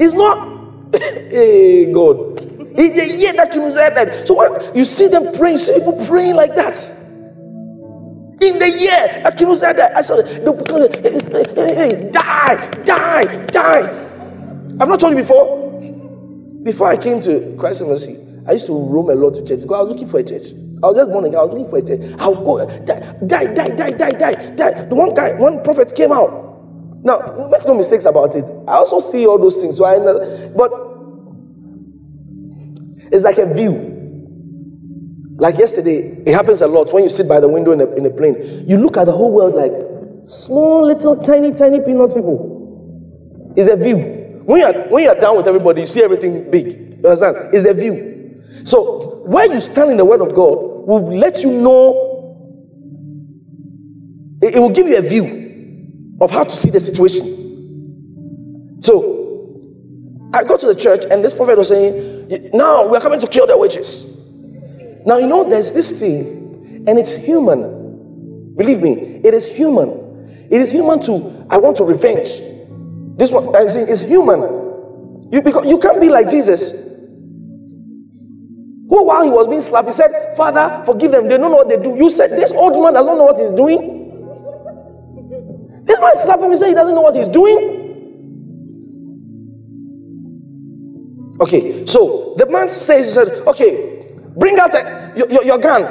It's not, hey God. It's the year that Uzziah died. So what you see them praying, you see people praying like that. In the year that King Uzziah died, I saw the die, die, die. I've not told you before. Before I came to Christ and Mercy, I used to roam a lot to church because I was looking for a church. I was just born again. I was looking for a church. I would go die, die, die, die, die, die, die. The one guy, one prophet came out. Now, make no mistakes about it. I also see all those things. So I, but it's like a view. Like yesterday, it happens a lot when you sit by the window in a, in a plane. You look at the whole world like small, little, tiny, tiny peanut people. It's a view. When you're, when you're down with everybody, you see everything big. You understand? It's a view. So, where you stand in the Word of God will let you know, it, it will give you a view of how to see the situation. So, I got to the church and this prophet was saying, Now we're coming to kill the witches. Now, you know, there's this thing, and it's human. Believe me, it is human. It is human to, I want to revenge. This one, I say, is human. You, because you can't be like Jesus. Who, while he was being slapped, he said, Father, forgive them. They don't know what they do. You said, This old man doesn't know what he's doing. This man slapped him, he said, He doesn't know what he's doing. Okay, so the man says, He said, Okay, bring out a, your, your, your gun.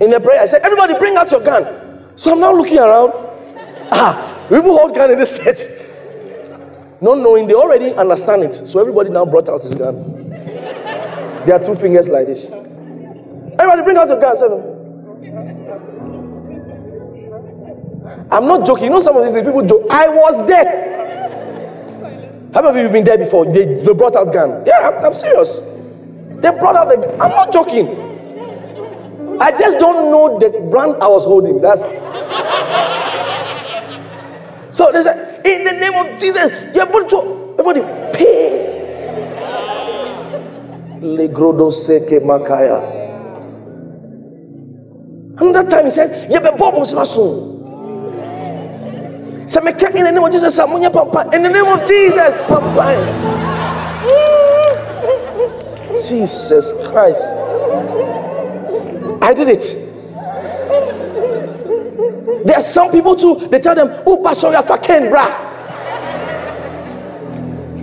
In the prayer, I said, Everybody bring out your gun. So I'm now looking around. Ah, people hold gun in this church. Not knowing they already understand it. So everybody now brought out his gun. There are two fingers like this. Everybody bring out your gun. Say I'm not joking. You know some of these people joke. I was there. How many of you have been there before? They, they brought out gun. Yeah, I'm, I'm serious. They brought out the. I'm not joking. I just don't know the brand I was holding. That's. So they said, in the name of Jesus, you're able to everybody pay. Legrodo seke makaya. Another time he said, "You be bobo soon." So me in the name of Jesus, Samunya Papa. In the name of Jesus, Papa. Jesus Christ. I did it. There are some people too, they tell them, Oh, Pastor, you're fucking bra.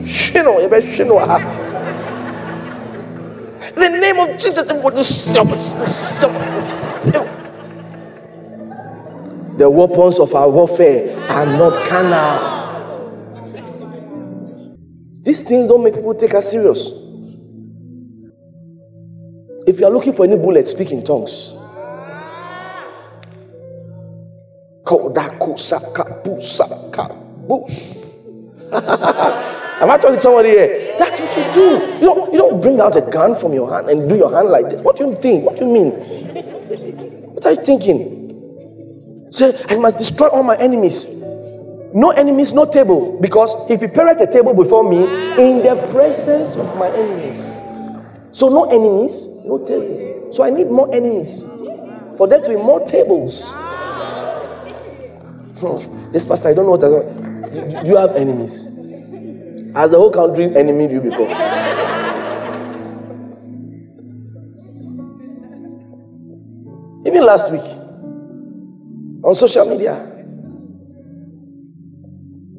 Shino, you better shino. Ah. In the name of Jesus, The weapons of our warfare are not carnal. These things don't make people take us serious. If you are looking for any bullet, speak in tongues. Am I talking to somebody here? That's what you do. You don't, you don't bring out a gun from your hand and do your hand like this. What do you think? What do you mean? What are you thinking? Say, I must destroy all my enemies. No enemies, no table. Because he prepared a table before me in the presence of my enemies. So, no enemies, no table. So, I need more enemies. For there to be more tables. Hmm. This pastor, I don't know what I do. Do you have enemies? Has the whole country enemied you before? Even last week, on social media,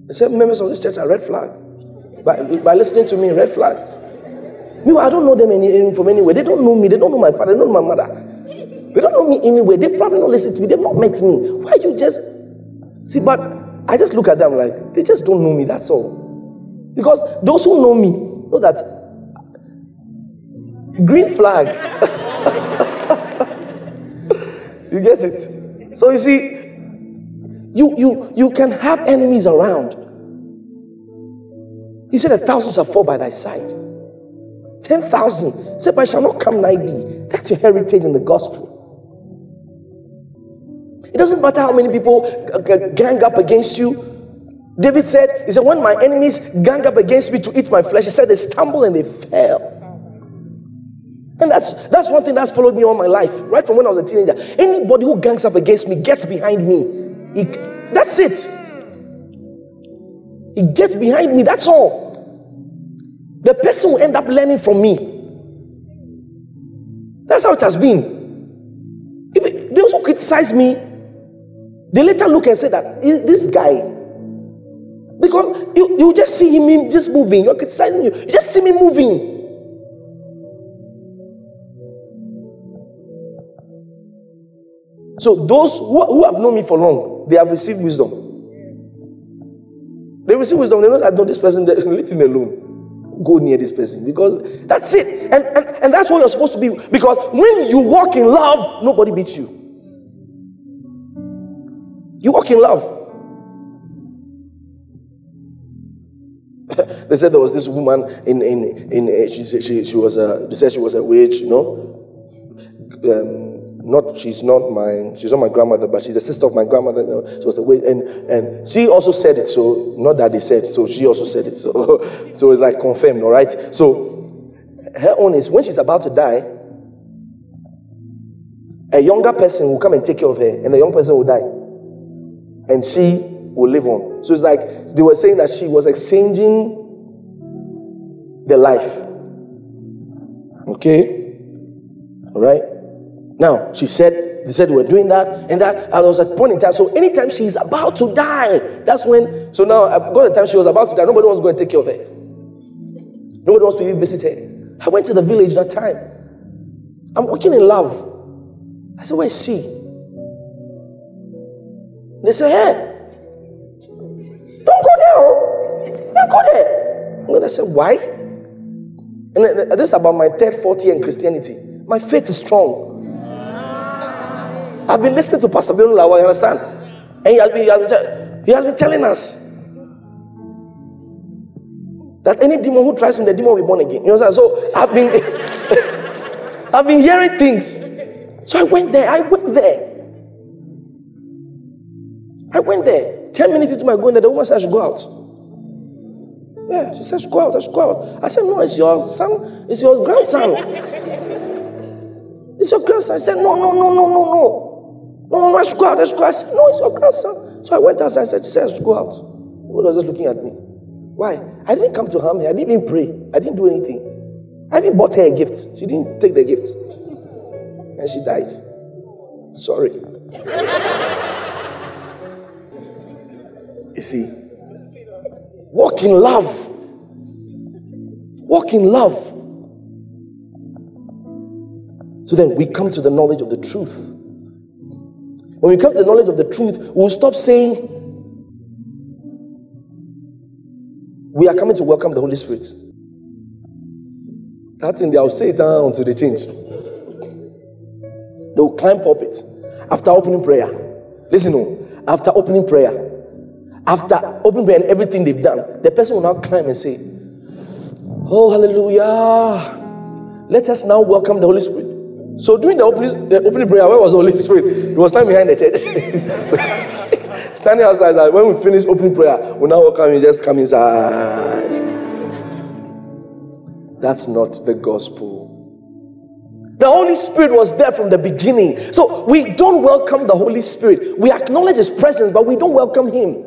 they said members of this church are red flag. By, by listening to me, red flag. Meanwhile, I don't know them any, from anywhere. They don't know me. They don't know my father. They don't know my mother. They don't know me anywhere. They probably not listen to me. They've not met me. Why you just see? But I just look at them like they just don't know me. That's all. Because those who know me know that green flag. you get it? So you see, you you you can have enemies around. He said, "A thousand shall fall by thy side, ten thousand. Said, I shall not come nigh thee." That's your heritage in the gospel. It doesn't matter how many people gang up against you. David said, He said, when my enemies gang up against me to eat my flesh, he said they stumble and they fell. And that's that's one thing that's followed me all my life, right from when I was a teenager. Anybody who gangs up against me gets behind me. He, that's it. He gets behind me, that's all. The person will end up learning from me. That's how it has been. If it, those who criticize me, they later look and say that this guy, Because you, you just see him just moving. You're criticizing you. You just see me moving. So those who, who have known me for long, they have received wisdom. They receive wisdom. They know that no, this person, leave him alone. Go near this person because that's it. And, and, and that's what you're supposed to be. Because when you walk in love, nobody beats you. You walk in love. they said there was this woman in in in uh, she she, she was a they said she was a witch, you know. Um, not she's not my she's not my grandmother, but she's the sister of my grandmother. She was a witch, and and she also said it. So not that they said, so she also said it. So so it's like confirmed, all right. So her own is when she's about to die, a younger person will come and take care of her, and the young person will die and she will live on. So it's like they were saying that she was exchanging the life. Okay? All right? Now, she said, they said we're doing that and that. There was a point in time. So anytime she's about to die, that's when. So now, uh, I've got the time she was about to die. Nobody wants to go and take care of her. Nobody wants to even visit her. I went to the village that time. I'm walking in love. I said, Where's she? They say, hey, don't go there. oh. Don't go there. To say, why? And uh, this is about my third, fourth year in Christianity. My faith is strong. I've been listening to Pastor Bill Lawa, you understand? And he has been, he has been, he has been telling us that any demon who tries him, the demon will be born again. You understand? So I've been, I've been hearing things. So I went there. I went there. I went there. 10 minutes into my going there, the woman said I should go out. Yeah, she said, I should go out, I should go out. I said, No, it's your son, it's your grandson. It's your grandson. She said, No, no, no, no, no, no. No, should go out, should go. I said, No, it's your grandson. So I went outside, I said, should go out. Everybody was just looking at me. Why? I didn't come to harm her. I didn't even pray. I didn't do anything. I even bought her a gift. She didn't take the gift. And she died. Sorry. You see, walk in love. Walk in love. So then we come to the knowledge of the truth. When we come to the knowledge of the truth, we'll stop saying, We are coming to welcome the Holy Spirit. That thing, they'll say it uh, until they change. They will climb pulpit after opening prayer. Listen, oh, after opening prayer, after opening prayer and everything they've done, the person will now climb and say, Oh, hallelujah. Let us now welcome the Holy Spirit. So during the opening, the opening prayer, where was the Holy Spirit? He was standing behind the church. standing outside. That when we finish opening prayer, we now welcome him, just come inside. That's not the gospel. The Holy Spirit was there from the beginning. So we don't welcome the Holy Spirit. We acknowledge his presence, but we don't welcome him.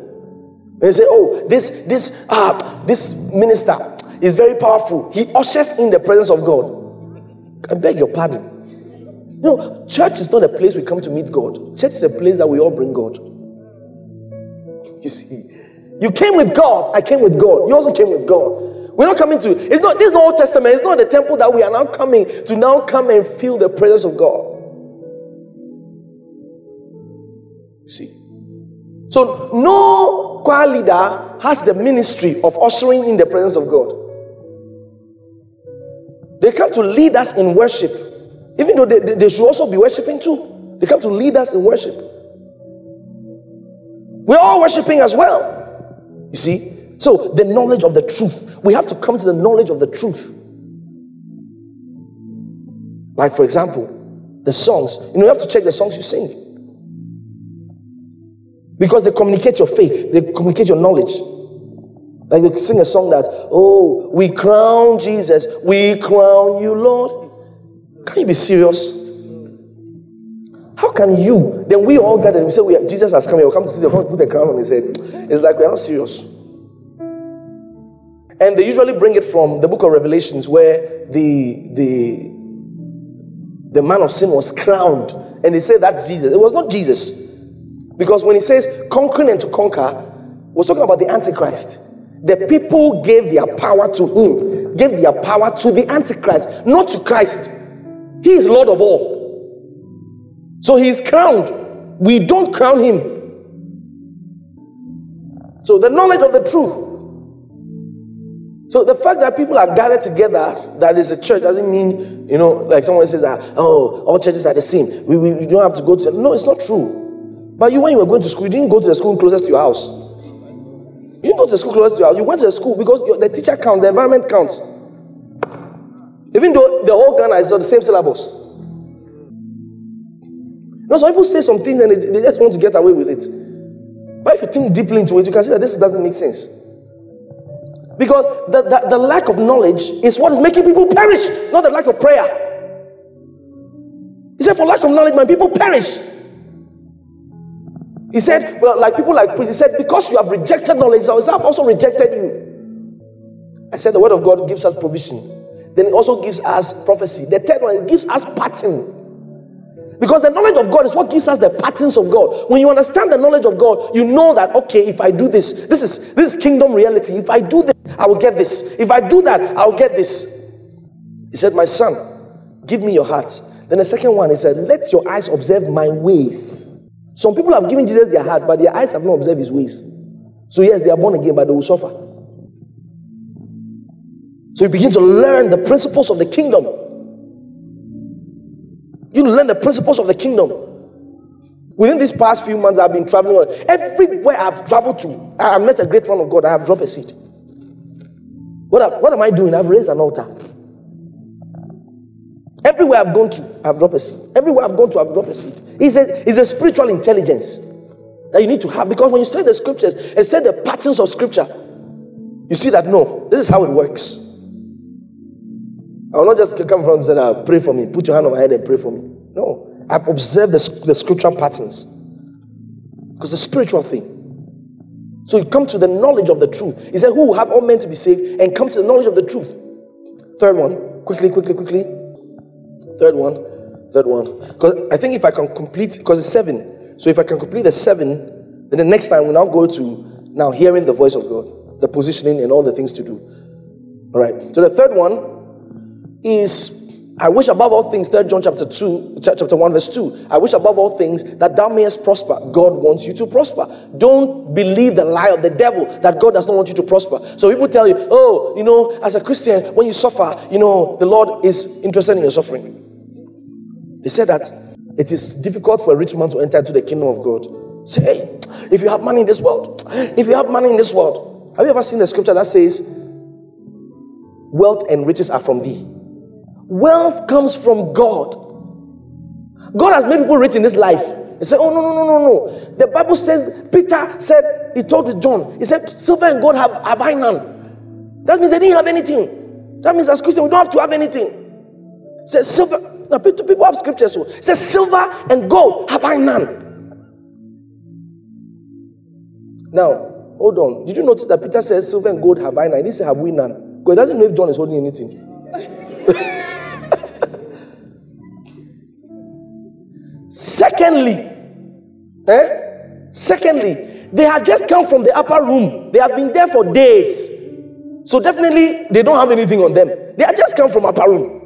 They say, oh, this this uh, this minister is very powerful. He ushers in the presence of God. I beg your pardon. You know, church is not a place we come to meet God. Church is a place that we all bring God. You see, you came with God. I came with God. You also came with God. We're not coming to. It's not. This is not Old Testament. It's not the temple that we are now coming to. Now come and feel the presence of God. See. So no choir leader has the ministry of ushering in the presence of God. They come to lead us in worship, even though they, they, they should also be worshiping too. They come to lead us in worship. We're all worshiping as well. You see? So, the knowledge of the truth. We have to come to the knowledge of the truth. Like, for example, the songs. You know, you have to check the songs you sing. Because they communicate your faith, they communicate your knowledge. Like they sing a song that, oh, we crown Jesus, we crown you, Lord. Can you be serious? How can you? Then we all gather and we say, we are, Jesus has come here, we'll come to see the come put a crown on his head. It's like we are not serious. And they usually bring it from the book of Revelations where the the the man of sin was crowned. And they say that's Jesus. It was not Jesus. Because when he says conquering and to conquer, was talking about the Antichrist. The people gave their power to him, gave their power to the Antichrist, not to Christ. He is Lord of all. So he is crowned. We don't crown him. So the knowledge of the truth. So the fact that people are gathered together, that is a church, doesn't mean, you know, like someone says that, oh, all churches are the same. We, we, we don't have to go to. No, it's not true. But you, when you were going to school, you didn't go to the school closest to your house. You didn't go to the school closest to your house. You went to the school because the teacher counts, the environment counts. Even though the whole Ghana is on the same syllabus. Now, some people say some things and they, they just want to get away with it. But if you think deeply into it, you can see that this doesn't make sense. Because the, the, the lack of knowledge is what is making people perish, not the lack of prayer. He said, For lack of knowledge, my people perish. He said, Well, like people like priests, he said, Because you have rejected knowledge, I have also rejected you. I said, The word of God gives us provision. Then it also gives us prophecy. The third one, it gives us pattern. Because the knowledge of God is what gives us the patterns of God. When you understand the knowledge of God, you know that okay, if I do this, this is this is kingdom reality. If I do this, I will get this. If I do that, I will get this. He said, My son, give me your heart. Then the second one, he said, Let your eyes observe my ways. Some people have given Jesus their heart, but their eyes have not observed his ways. So, yes, they are born again, but they will suffer. So you begin to learn the principles of the kingdom. You learn the principles of the kingdom. Within these past few months, I've been traveling. Everywhere I've traveled to, I have met a great man of God. I have dropped a seed. What, what am I doing? I've raised an altar. Everywhere I've gone to, I've dropped a seed. Everywhere I've gone to, I've dropped a seed. It's a, it's a spiritual intelligence that you need to have because when you study the scriptures and study the patterns of scripture, you see that no, this is how it works. I will not just come from and say, pray for me, put your hand on my head and pray for me. No, I've observed the, the scriptural patterns because it's a spiritual thing. So you come to the knowledge of the truth. He said, Who have all men to be saved and come to the knowledge of the truth? Third one, quickly, quickly, quickly. Third one, third one. Because I think if I can complete, because it's seven. So if I can complete the seven, then the next time we'll now go to now hearing the voice of God, the positioning and all the things to do. All right. So the third one is I wish above all things, 3 John chapter 2, chapter 1, verse 2. I wish above all things that thou mayest prosper. God wants you to prosper. Don't believe the lie of the devil that God does not want you to prosper. So people tell you, oh, you know, as a Christian, when you suffer, you know, the Lord is interested in your suffering. They said that it is difficult for a rich man to enter into the kingdom of God. Say, hey, if you have money in this world, if you have money in this world, have you ever seen the scripture that says, wealth and riches are from thee? Wealth comes from God. God has made people rich in this life. He said, Oh, no, no, no, no, no. The Bible says, Peter said, he told John, he said, Silver and gold have, have I none. That means they didn't have anything. That means as Christians, we don't have to have anything. He says, Silver. Now, people have scriptures. So. It says, Silver and gold have I none. Now, hold on. Did you notice that Peter says, Silver and gold have I none? He didn't say, Have we none? Because he doesn't know if John is holding anything. Secondly, eh? Secondly, they had just come from the upper room. They have been there for days. So definitely they don't have anything on them. They had just come from upper room.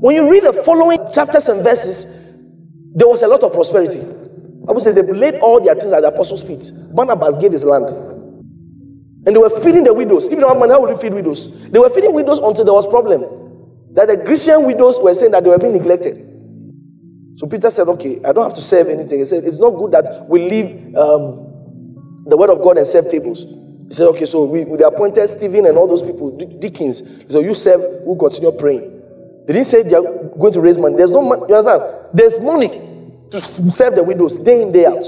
When you read the following chapters and verses, there was a lot of prosperity. I would say they laid all their things at the apostles' feet. Barnabas gave his land. And they were feeding the widows. If you don't have money, how would you feed widows? They were feeding widows until there was problem. That the Grecian widows were saying that they were being neglected. So Peter said, Okay, I don't have to serve anything. He said, It's not good that we leave um, the word of God and serve tables. He said, Okay, so we, we appointed Stephen and all those people, deacons. So you serve, we'll continue praying. They didn't say they are going to raise money. There's no money. You understand? There's money to serve the widows day in, day out.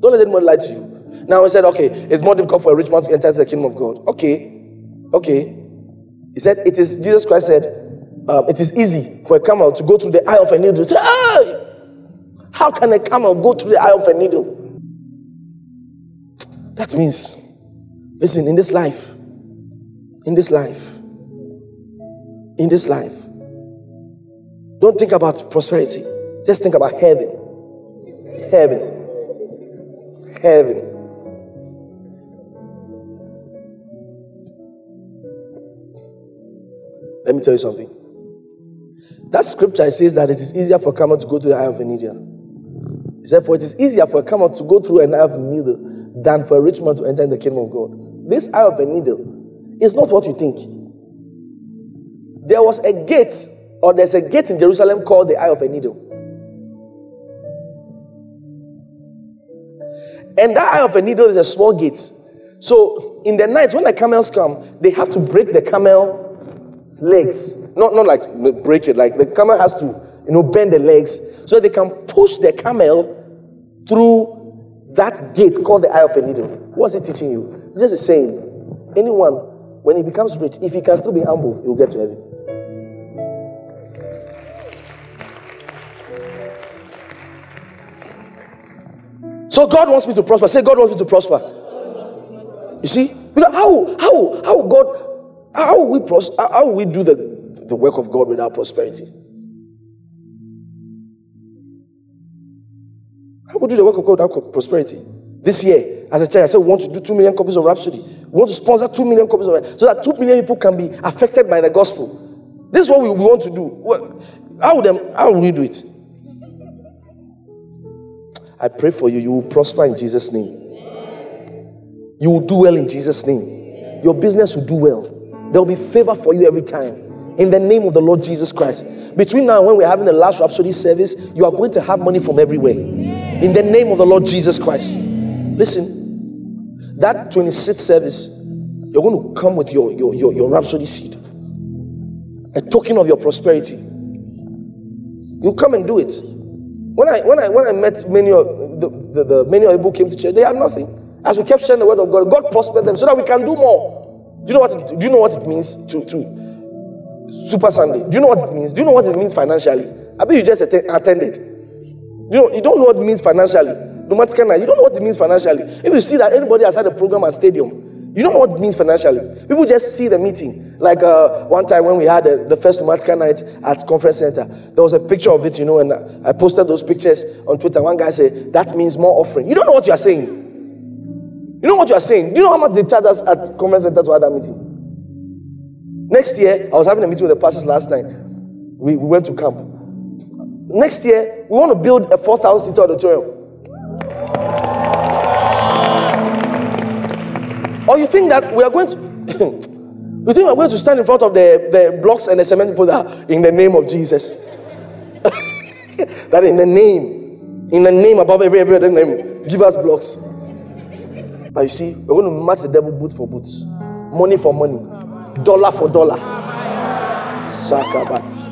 Don't let anyone lie to you. Now he said, Okay, it's more difficult for a rich man to enter the kingdom of God. Okay, okay. He said, It is, Jesus Christ said, um, it is easy for a camel to go through the eye of a needle. Say, hey! How can a camel go through the eye of a needle? That means, listen, in this life, in this life, in this life, don't think about prosperity. Just think about heaven. Heaven. heaven. Let me tell you something. That scripture says that it is easier for a camel to go through the eye of a needle. He said, For it is easier for a camel to go through an eye of a needle than for a rich man to enter in the kingdom of God. This eye of a needle is not what you think. There was a gate, or there's a gate in Jerusalem called the eye of a needle. And that eye of a needle is a small gate. So in the night, when the camels come, they have to break the camel's legs. Not, not like break it, like the camel has to, you know, bend the legs so they can push the camel through that gate called the eye of a needle. What's it teaching you? Just saying. Anyone, when he becomes rich, if he can still be humble, he'll get to heaven. So God wants me to prosper. Say, God wants me to prosper. You see? Because how how how God how will we pros- how will we do the, the work of God without prosperity? How will we do the work of God without prosperity? This year, as a church, I said we want to do two million copies of Rhapsody. We want to sponsor two million copies of Rhapsody so that two million people can be affected by the gospel. This is what we, we want to do. How would them how will we do it? I pray for you. You will prosper in Jesus' name. You will do well in Jesus' name. Your business will do well. There will be favor for you every time. In the name of the Lord Jesus Christ. Between now and when we're having the last Rhapsody service, you are going to have money from everywhere. In the name of the Lord Jesus Christ. Listen, that 26th service, you're going to come with your, your, your, your Rhapsody seed, a token of your prosperity. You come and do it. When I when I when I met many of the, the, the many of people came to church, they had nothing. As we kept sharing the word of God, God prospered them so that we can do more. Do you know what it, do you know what it means to to Super Sunday? Do you know what it means? Do you know what it means financially? I bet you just atten- attended. You know you don't know what it means financially. Dramatic night, you don't know what it means financially. If you see that anybody has had a program at stadium, you don't know what it means financially. People just see the meeting. Like uh, one time when we had the, first Numatica night at Conference Center, there was a picture of it, you know, and I posted those pictures on Twitter. One guy said, That means more offering. You don't know what you are saying. You know what you are saying. Do you know how much they charge us at Conference Center to have that meeting? Next year, I was having a meeting with the pastors last night. We, we went to camp. Next year, we want to build a 4,000 seater auditorium. Or you think that we are going to, you think we're going to stand in front of the, the blocks and the cement people that in the name of Jesus? that in the name, in the name above every, every other name, give us blocks. But you see, we're going to match the devil boot for boots, money for money, dollar for dollar.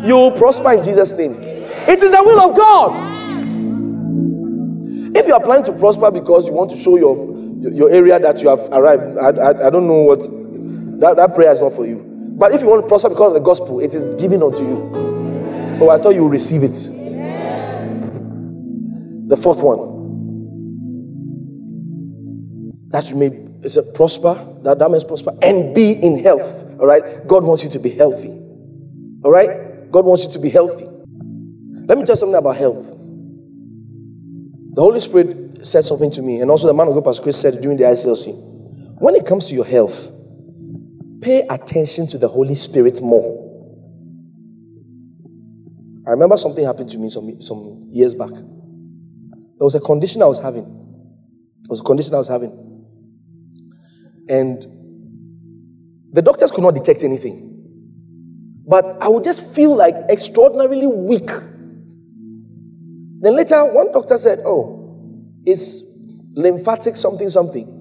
You will prosper in Jesus' name. It is the will of God. If you are planning to prosper because you want to show your your area that you have arrived, I, I, I don't know what that, that prayer is not for you. But if you want to prosper because of the gospel, it is given unto you. Oh, I thought you would receive it. The fourth one. That you may is a prosper, that, that means prosper and be in health. All right. God wants you to be healthy. All right. God wants you to be healthy. Let me tell you something about health. The Holy Spirit said something to me, and also the man of God, Pastor Chris, said during the ICLC. When it comes to your health, pay attention to the Holy Spirit more. I remember something happened to me some, some years back. There was a condition I was having. There was a condition I was having. And the doctors could not detect anything. But I would just feel like extraordinarily weak. Then later, one doctor said, Oh, it's lymphatic something something.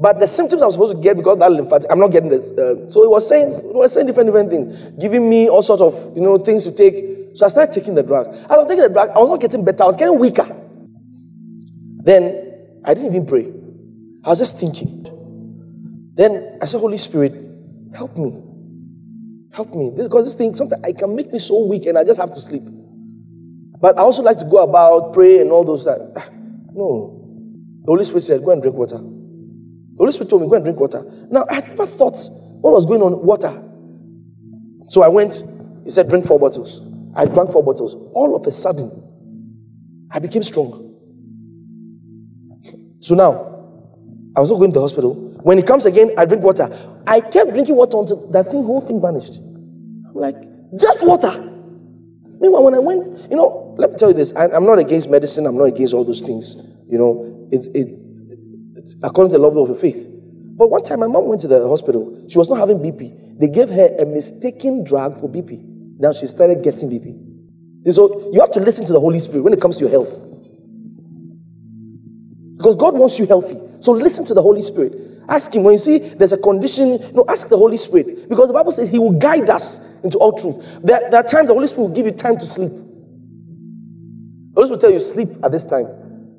But the symptoms I'm supposed to get because that lymphatic, I'm not getting this. Uh, so he was saying, he was saying different different things, giving me all sorts of you know things to take. So I started taking the drug. As I was taking the drug, I was not getting better. I was getting weaker. Then I didn't even pray. I was just thinking. Then I said, Holy Spirit, help me, help me, because this thing sometimes I can make me so weak, and I just have to sleep. But I also like to go about, pray, and all those that. Ah, no. The Holy Spirit said, Go and drink water. The Holy Spirit told me, Go and drink water. Now, I had never thought what was going on water. So I went, he said, Drink four bottles. I drank four bottles. All of a sudden, I became strong. So now, I was not going to the hospital. When he comes again, I drink water. I kept drinking water until that thing, whole thing vanished. I'm like, just water. Meanwhile, when I went, you know, let me tell you this. I, am not against medicine. I'm not against all those things. You know, it, it's according to the level of your faith. But one time, my mom went to the hospital. She was not having BP. They gave her a mistaken drug for BP. Now she started getting BP. So you have to listen to the Holy Spirit when it comes to your health. Because God wants you healthy. So listen to the Holy Spirit. Ask Him when you see there's a condition, you know, ask the Holy Spirit. Because the Bible says He will guide us into all truth. There, there are times the Holy Spirit will give you time to sleep. The Holy Spirit will tell you, sleep at this time,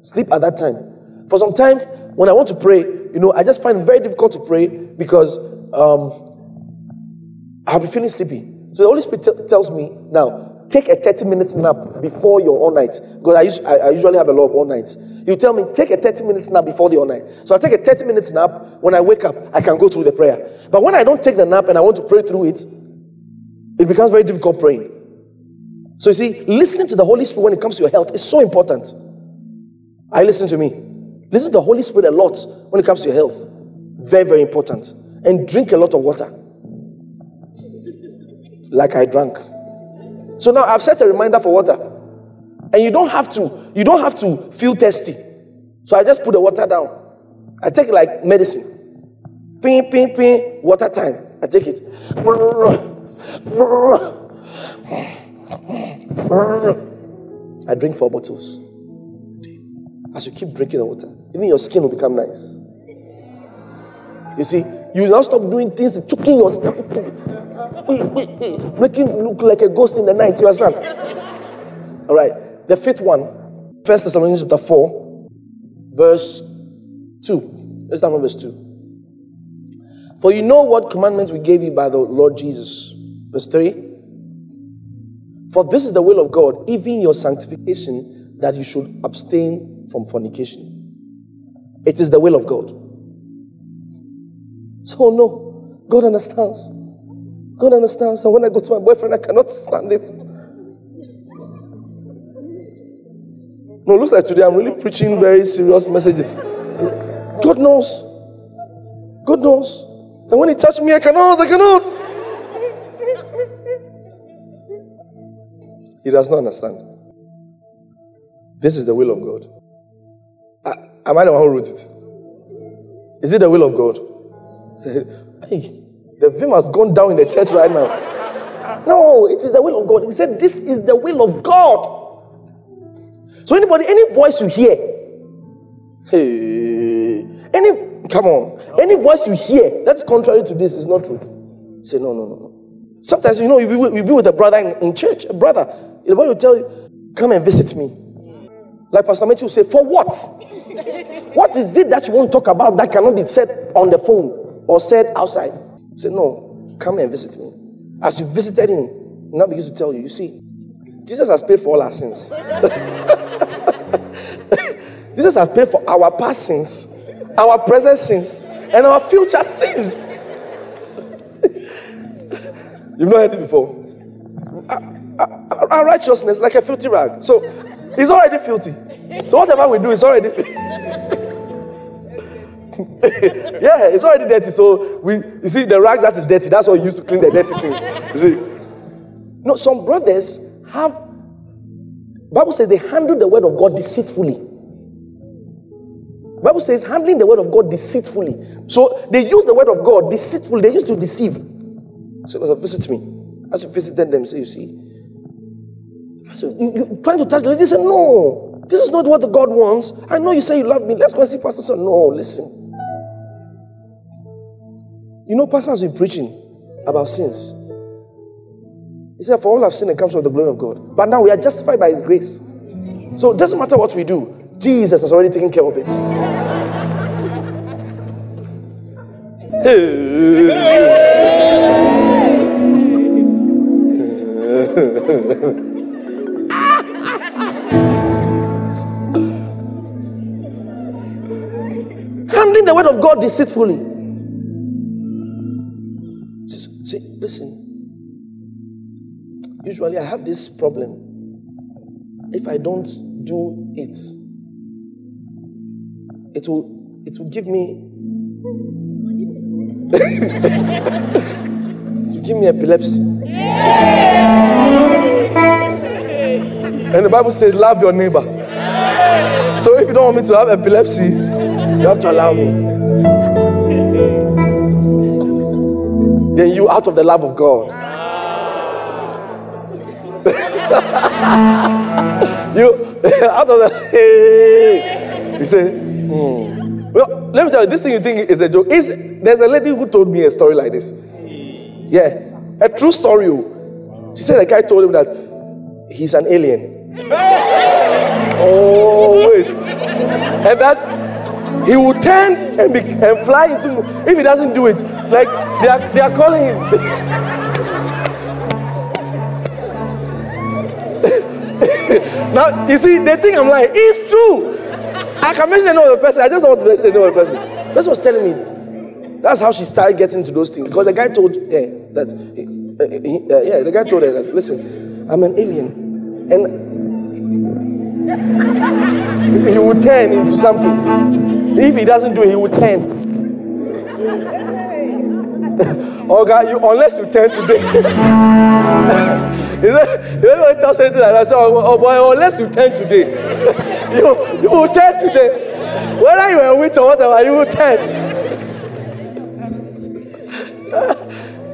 sleep at that time. For some time, when I want to pray, you know, I just find it very difficult to pray because um, I'll be feeling sleepy. So the Holy Spirit t- tells me, now, take a 30 minute nap before your all night. Because I, I, usually have a lot of all nights. You tell me, take a 30 minutes nap before the all night. So I take a 30 minutes nap. When I wake up, I can go through the prayer. But when I don't take the nap and I want to pray through it, it becomes very difficult praying. So you see, listening to the Holy Spirit when it comes to your health is so important. I listen to me. Listen to the Holy Spirit a lot when it comes to your health. Very, very important. And drink a lot of water. Like I drank. So now I've set a reminder for water. And you don't have to, you don't have to feel thirsty. So I just put the water down. I take it like medicine. Ping, ping, ping, water time. I take it. I drink four bottles. As you keep drinking the water, even your skin will become nice. You see, you now stop doing things, choking yourself, wait, wait, wait, making look like a ghost in the night. You understand? All right. The fifth one, First Thessalonians chapter 4, verse 2. Let's start from verse 2. For you know what commandments we gave you by the Lord Jesus. Verse 3. For this is the will of God, even your sanctification, that you should abstain from fornication. It is the will of God. So, no, God understands. God understands. And when I go to my boyfriend, I cannot stand it. No, looks like today I'm really preaching very serious messages. God knows. God knows. And when He touched me, I cannot, I cannot. He does not understand. This is the will of God. I- am I the one who wrote it? Is it the will of God? Say, hey, the vim has gone down in the church right now. No, it is the will of God. He said, This is the will of God. So, anybody, any voice you hear, hey, any, come on, any voice you hear that's contrary to this is not true. Say, no, no, no, no. Sometimes, you know, you be, with- you be with a brother in, in church, a brother, the boy will tell you, come and visit me. Like Pastor Matthew will say, for what? what is it that you want to talk about that cannot be said on the phone or said outside? Say, no, come and visit me. As you visited him, he now begins to tell you, you see, Jesus has paid for all our sins. Jesus has paid for our past sins, our present sins, and our future sins. You've not heard it before. Our, righteousness like a filthy rag. So it's already filthy. So whatever we do is already Yeah, it's already dirty. So we you see the rag that is dirty, that's what you use to clean the dirty things. You see. No, some brothers have Bible says they handle the word of God deceitfully. Bible says handling the word of God deceitfully. So they use the word of God deceitfully. They used to deceive. So visit me. As you visited them, say, you see. So you, you trying to touch the lady, say, no, this is not what the God wants. I know you say you love me. Let's go and see Pastor. So, no, listen. You know, Pastor has been preaching about sins. He said, For all I've sinned, it comes from the glory of God. But now we are justified by His grace. So it doesn't matter what we do, Jesus has already taken care of it. Handling the word of God deceitfully. Listen. Usually I have this problem. If I don't do it, it will it will give me to give me epilepsy. And the Bible says, love your neighbor. So if you don't want me to have epilepsy, you have to allow me. You out of the love of God. you out of the you say, hmm. Well, let me tell you, this thing you think is a joke. Is there's a lady who told me a story like this. Yeah, a true story. oh. She said a guy told him that he's an alien. oh wait, and that he will turn and, be, and fly into if he doesn't do it. Like they are they are calling him. now you see the thing I'm like, it's true. I can mention the person. I just want to mention the person. This was telling me that's how she started getting to those things because the guy told her that uh, he- uh, yeah the guy told her that listen I'm an alien and he will turn into something if he doesn't do it he will turn. Oh God you unless you turn today. You know you know tell something like that I say oh, oh boy unless you turn today. You you will turn today. Whether you are a witch or whatever you will turn.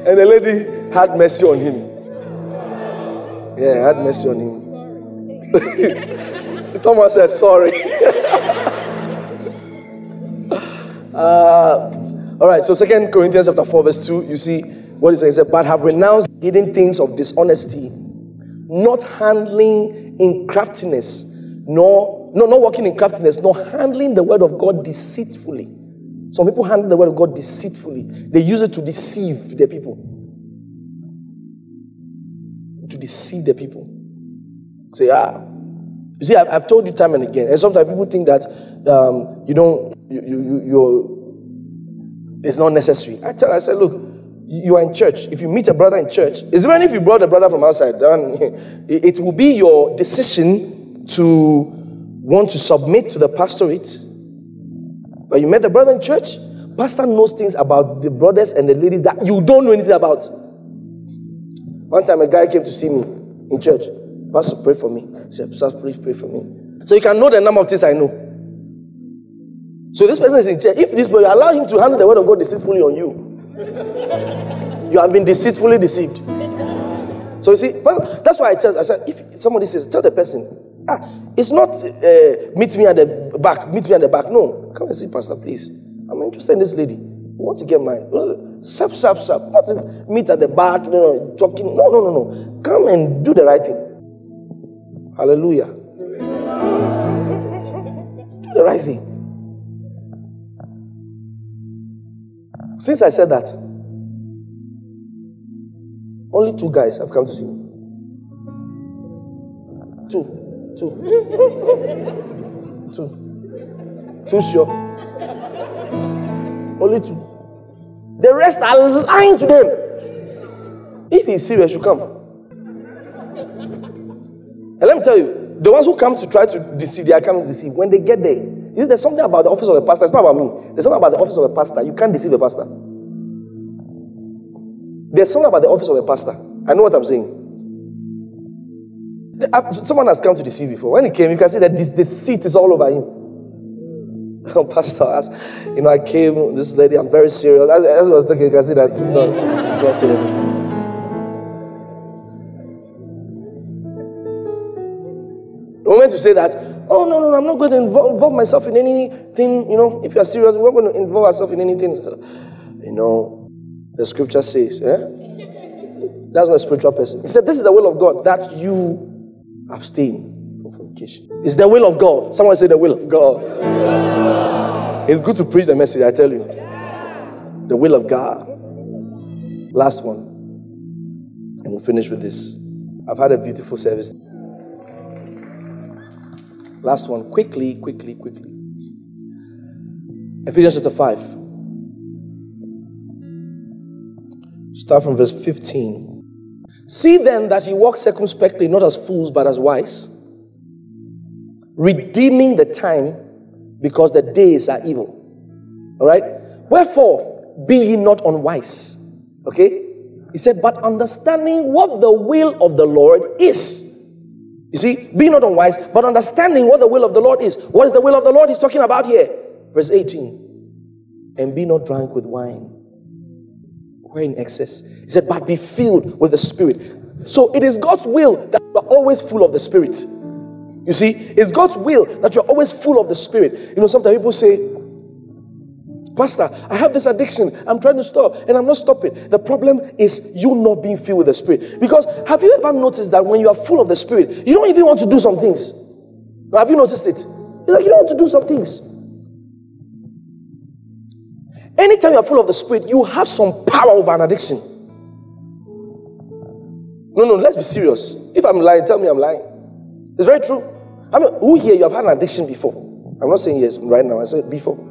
And the lady had mercy on him. Yeah, had mercy on him. Someone said sorry. Uh, all right, so Second Corinthians chapter 4, verse 2, you see what it says. It said, But have renounced hidden things of dishonesty, not handling in craftiness, nor no, not working in craftiness, nor handling the word of God deceitfully. Some people handle the word of God deceitfully. They use it to deceive the people. To deceive the people. Say, ah. You see, I've, I've told you time and again, and sometimes people think that um, you don't, you, you, you, it's not necessary. I tell, I said, look, you are in church. If you meet a brother in church, it's even if you brought a brother from outside, then it will be your decision to want to submit to the pastorate but you met the brother in church, pastor knows things about the brothers and the ladies that you don't know anything about. One time a guy came to see me in church. Pastor, pray for me. He said, Pastor, please pray for me. So you can know the number of things I know. So this person is in church. If this boy allow him to handle the word of God deceitfully on you, you have been deceitfully deceived. So you see, that's why I tell. I said, if somebody says, tell the person, ah, it's not uh, meet me at the back, meet me at the back. No, come and see Pastor, please. I'm interested in this lady. I want to get mine. Sap, sap, sap. Not meet at the back, you know, talking. No, no, no, no. Come and do the right thing. Hallelujah. Do the right thing. Since I said that, only two guys have come to see me. Two. Two. Two. Two sure. Only two. The rest are lying to them. If he's serious, you come. And let me tell you, the ones who come to try to deceive, they are coming to deceive. When they get there, there's something about the office of a pastor. It's not about me. There's something about the office of a pastor. You can't deceive a pastor. There's something about the office of a pastor. I know what I'm saying. Someone has come to deceive before. When he came, you can see that this, seat is all over him. Oh, pastor, as, you know, I came, this lady, I'm very serious. As, as I was talking, you can see that he's not, he's not saying anything. The moment you say that, oh, no, no, no, I'm not going to involve, involve myself in anything, you know, if you're serious, we're not going to involve ourselves in anything. You know, the scripture says, eh? That's not a spiritual person. He said, This is the will of God that you abstain from fornication. It's the will of God. Someone say the will of God. It's good to preach the message, I tell you. The will of God. Last one. And we'll finish with this. I've had a beautiful service. Last one. Quickly, quickly, quickly. Ephesians chapter 5. Start from verse 15. See then that ye walk circumspectly, not as fools, but as wise, redeeming the time, because the days are evil. All right? Wherefore, be ye not unwise. Okay? He said, but understanding what the will of the Lord is. You see, be not unwise, but understanding what the will of the Lord is. What is the will of the Lord he's talking about here? Verse 18. And be not drunk with wine, where in excess. He said, but be filled with the Spirit. So it is God's will that you are always full of the Spirit. You see, it's God's will that you're always full of the Spirit. You know, sometimes people say, Pastor, I have this addiction. I'm trying to stop and I'm not stopping. The problem is you not being filled with the Spirit. Because have you ever noticed that when you are full of the Spirit, you don't even want to do some things? Have you noticed it? Like you don't want to do some things. Anytime you're full of the Spirit, you have some power over an addiction. No, no, let's be serious. If I'm lying, tell me I'm lying. It's very true. I mean, who here you have had an addiction before? I'm not saying yes right now, I said before.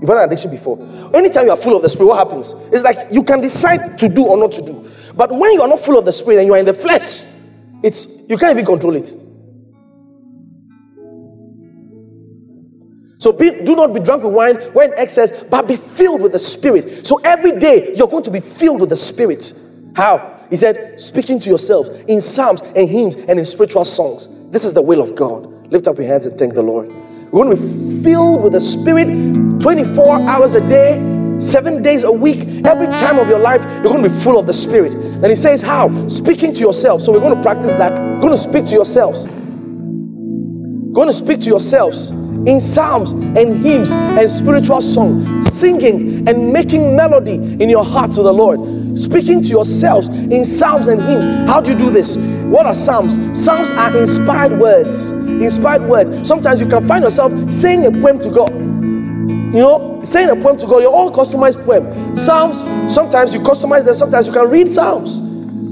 You've had an addiction before. Anytime you are full of the Spirit, what happens? It's like you can decide to do or not to do. But when you are not full of the Spirit and you are in the flesh, it's you can't even control it. So be, do not be drunk with wine when excess, but be filled with the Spirit. So every day you're going to be filled with the Spirit. How? He said, speaking to yourselves in psalms and hymns and in spiritual songs. This is the will of God. Lift up your hands and thank the Lord. We're going to be filled with the Spirit 24 hours a day, seven days a week. Every time of your life, you're going to be full of the Spirit. And he says, How? Speaking to yourself. So we're going to practice that. You're going to speak to yourselves. Going to speak to yourselves in psalms and hymns and spiritual song, singing and making melody in your heart to the Lord. Speaking to yourselves in psalms and hymns. How do you do this? What are psalms? Psalms are inspired words. Inspired words. Sometimes you can find yourself saying a poem to God. You know, saying a poem to God, your own customized poem. Psalms, sometimes you customize them, sometimes you can read Psalms.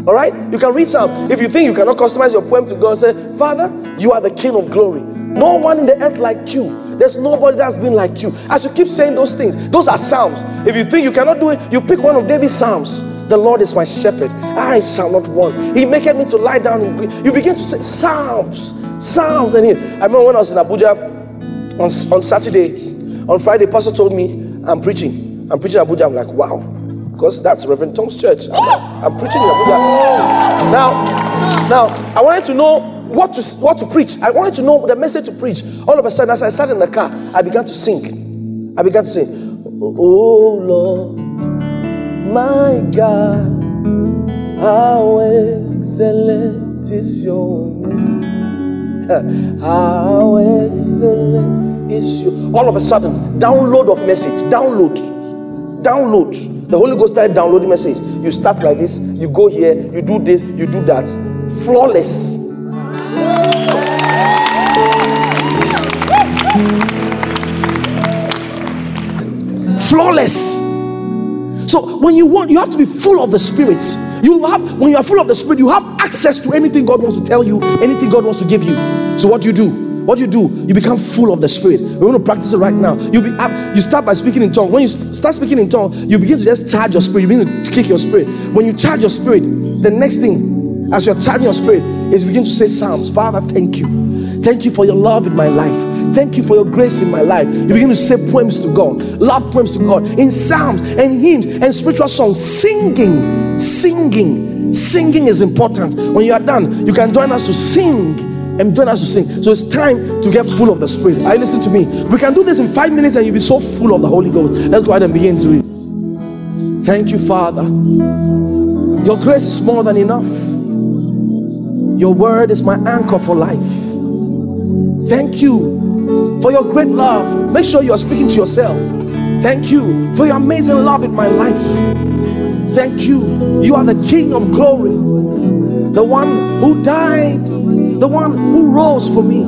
All right? You can read Psalms. If you think you cannot customize your poem to God, say, Father, you are the King of glory. No one in the earth like you. There's nobody that's been like you. As you keep saying those things, those are Psalms. If you think you cannot do it, you pick one of David's Psalms. The Lord is my shepherd. I shall not want. He maketh me to lie down in green. You begin to say Psalms. Psalms. And here. I remember when I was in Abuja on, on Saturday, on Friday, Pastor told me I'm preaching. I'm preaching in Abuja. I'm like, wow. Because that's Reverend Tom's church. I'm, I'm preaching in Abuja. Now, now I wanted to know what to what to preach. I wanted to know the message to preach. All of a sudden, as I sat in the car, I began to sing. I began to sing, Oh Lord, my God, how excellent is your name. How excellent is your all of a sudden, download of message, download, download. The Holy Ghost started downloading message. You start like this, you go here, you do this, you do that. Flawless. Flawless. So when you want, you have to be full of the Spirit. You have when you are full of the Spirit, you have access to anything God wants to tell you, anything God wants to give you. So what do you do? What do you do? You become full of the Spirit. We want to practice it right now. You be up, you start by speaking in tongues. When you start speaking in tongues, you begin to just charge your spirit. You begin to kick your spirit. When you charge your spirit, the next thing, as you're charging your spirit, is begin to say Psalms. Father, thank you. Thank you for your love in my life. Thank you for your grace in my life. You begin to say poems to God, love poems to God in psalms and hymns and spiritual songs. Singing, singing, singing is important. When you are done, you can join us to sing and join us to sing. So it's time to get full of the Spirit. Are you listening to me? We can do this in five minutes and you'll be so full of the Holy Ghost. Let's go ahead and begin to it. Thank you, Father. Your grace is more than enough. Your word is my anchor for life. Thank you for your great love. Make sure you are speaking to yourself. Thank you for your amazing love in my life. Thank you. You are the King of glory, the one who died, the one who rose for me.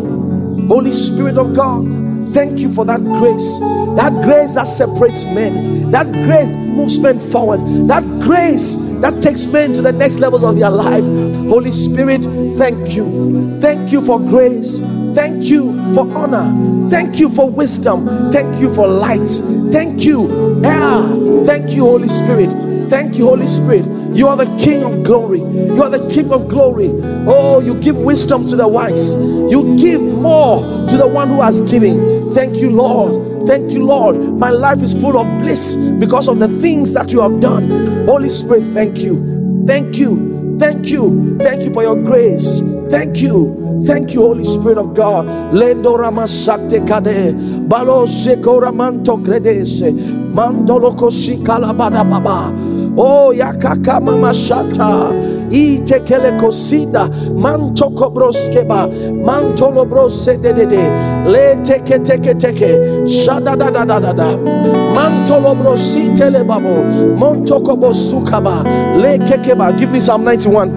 Holy Spirit of God, thank you for that grace. That grace that separates men, that grace moves men forward, that grace that takes men to the next levels of their life. Holy Spirit, thank you. Thank you for grace. Thank you for honor. Thank you for wisdom. Thank you for light. Thank you. Yeah. Thank you, Holy Spirit. Thank you, Holy Spirit. You are the King of glory. You are the King of glory. Oh, you give wisdom to the wise. You give more to the one who has given. Thank you, Lord. Thank you, Lord. My life is full of bliss because of the things that you have done. Holy Spirit, thank you. Thank you. Thank you. Thank you for your grace. Thank you. Thank you, Holy Spirit of God. Lendo ramasakte kade. Balo sekora manto kredese, Mandolo kosi kalabada baba. Oh, yakaka mama shata. Itekele kosida. Manto kobroskeba. Mantolo brose de. Le teke teke teke. Shada da da da da da. Mantolo brosi tele babo. Monto kobo sukaba. Le kekeba. Give me Psalm 91.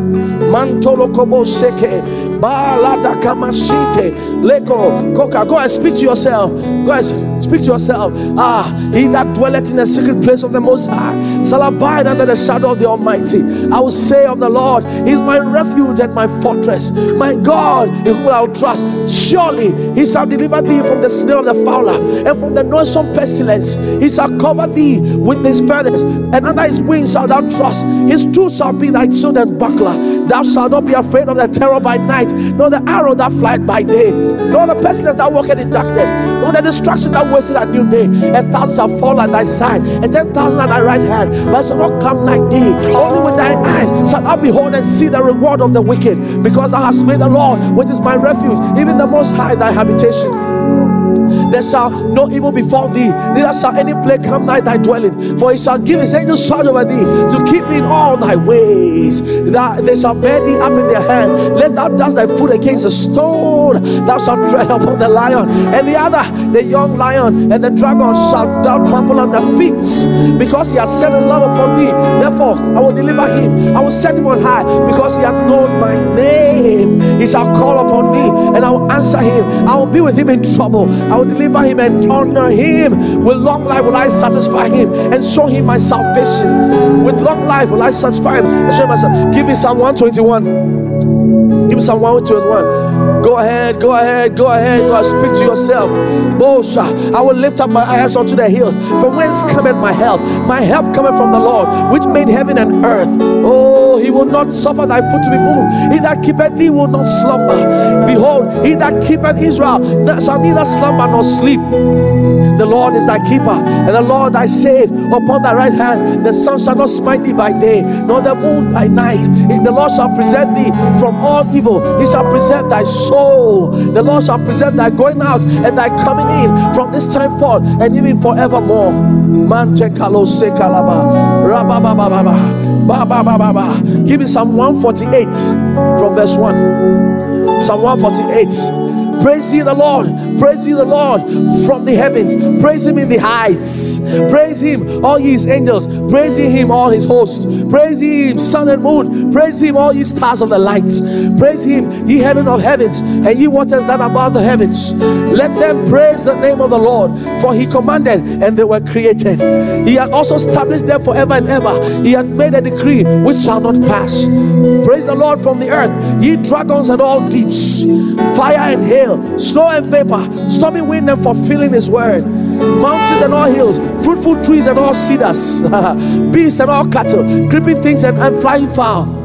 Mantolo kobo seke. Balada kamashite. Leko koka. Go and speak to yourself. Go and speak to yourself. Ah, he that dwelleth in the secret place of the Most High shall abide under the shadow of the Almighty. I will say of the Lord, He is my refuge and my fortress, my God in whom I will trust. Surely He shall deliver thee from the snare of the fowler and from the noisome pestilence. He shall cover thee with His feathers, and under His wings shalt thou trust. His truth shall be thy shield and buckler. Thou shalt not be afraid of the terror by night, nor the arrow that flieth by day, nor the pestilence that walketh in darkness, nor the destruction that wasteth a new day. A thousand shall fall at thy side, and ten thousand at thy right hand, but shall not come nigh thee. Only with thine eyes shalt thou behold and see the reward of the wicked, because thou hast made the Lord, which is my refuge, even the Most High, thy habitation. There shall no evil befall thee, neither shall any plague come nigh thy dwelling. For he shall give his angels charge over thee to keep thee in all thy ways. That they shall bear thee up in their hands, lest thou dash thy foot against a stone. Thou shalt tread upon the lion and the other, the young lion and the dragon shalt thou trample under feet, because he has set his love upon me. Therefore, I will deliver him. I will set him on high, because he hath known my name. He shall call upon me, and I will answer him. I will be with him in trouble. I will deliver him and honor him. With long life will I satisfy him and show him my salvation. With long life will I satisfy him and show him myself. Give me Psalm 121. Give me Psalm 121. Go ahead, go ahead, go ahead, go ahead. Speak to yourself. Bosha, I will lift up my eyes unto the hills. From whence cometh my help? My help cometh from the Lord, which made heaven and earth. Oh, he will not suffer thy foot to be moved. He that keepeth thee will not slumber. Behold, he that keepeth Israel shall neither slumber nor sleep. The Lord is thy keeper, and the Lord thy shade upon thy right hand. The sun shall not smite thee by day, nor the moon by night. The Lord shall preserve thee from all evil. He shall preserve thy soul. The Lord shall preserve thy going out and thy coming in from this time forth and even forevermore. Mante kalose kalaba. Rababababa. Ba, ba, ba, ba, ba. Give me Psalm 148 from verse 1. Psalm 148. Praise ye the Lord. Praise ye the Lord from the heavens. Praise him in the heights. Praise him, all ye his angels. Praise him, all his hosts. Praise him, sun and moon. Praise him, all ye stars of the light. Praise him, ye heaven of heavens, and ye waters that are above the heavens. Let them praise the name of the Lord, for he commanded, and they were created. He had also established them forever and ever. He had made a decree which shall not pass. Praise the Lord from the earth, ye dragons and all deeps, fire and hail, snow and vapor, stormy wind and fulfilling his word, mountains and all hills, fruitful trees and all cedars, beasts and all cattle, creeping things and, and flying fowl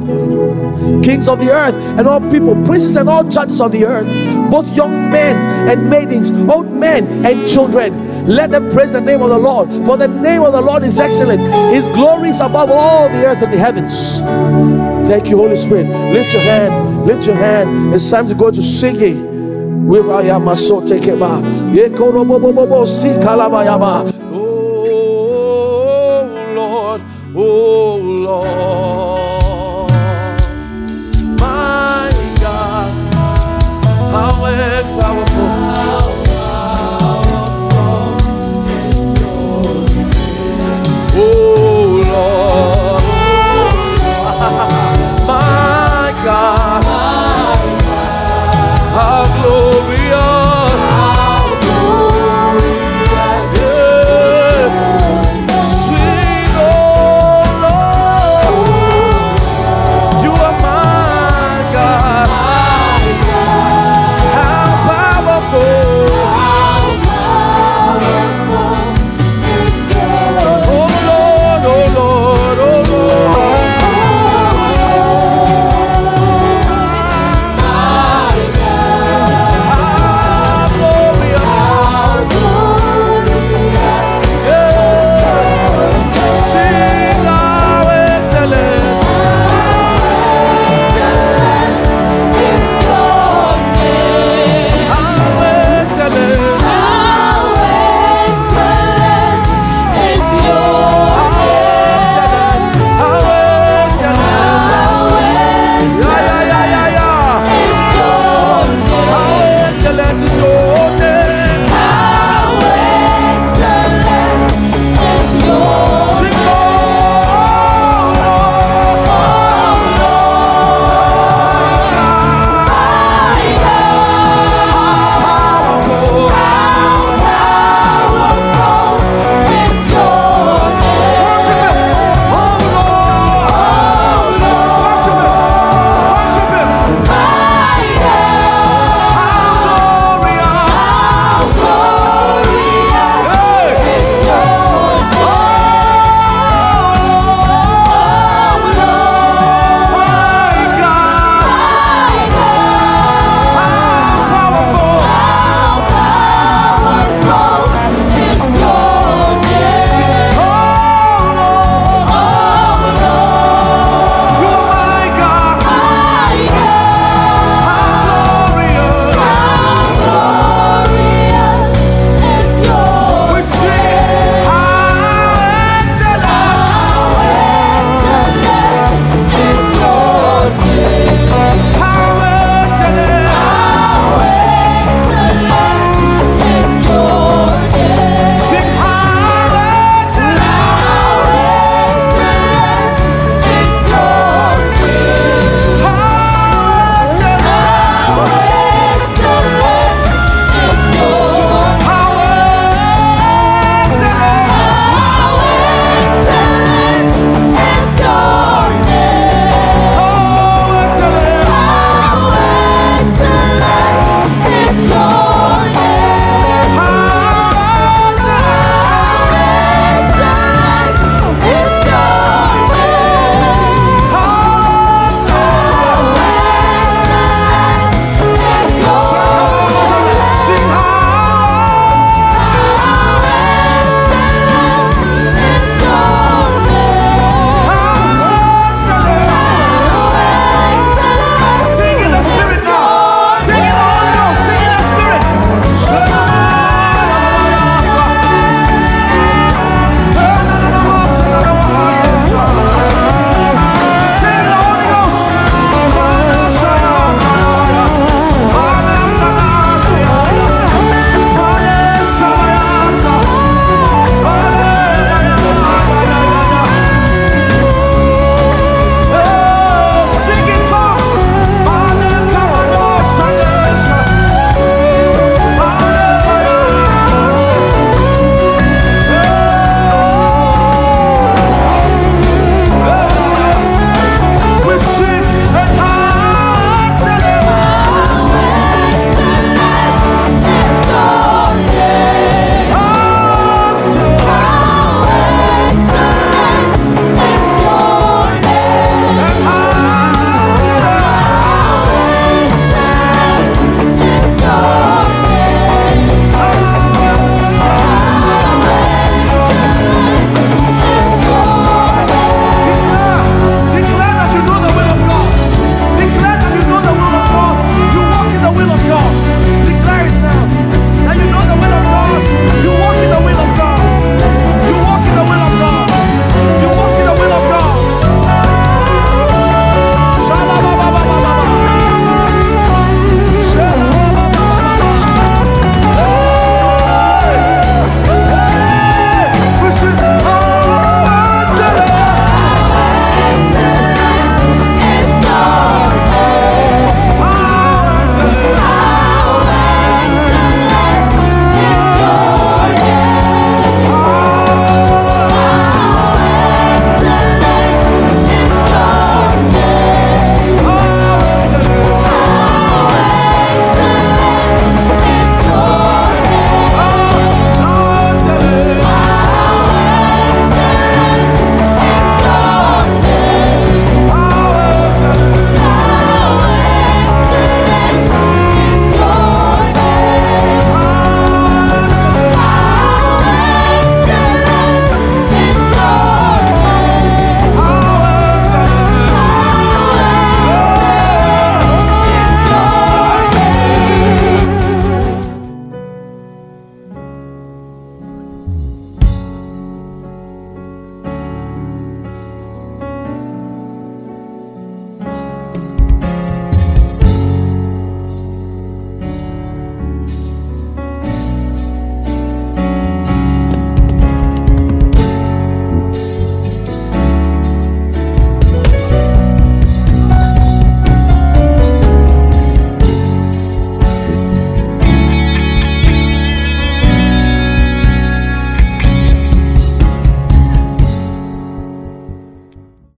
kings of the earth and all people, princes and all judges of the earth, both young men and maidens, old men and children. Let them praise the name of the Lord, for the name of the Lord is excellent. His glory is above all the earth and the heavens. Thank you, Holy Spirit. Lift your hand, lift your hand. It's time to go to singing. With Ayamasote Keba. Yekorobobobobo si kalabayaba. Oh Lord, oh Lord.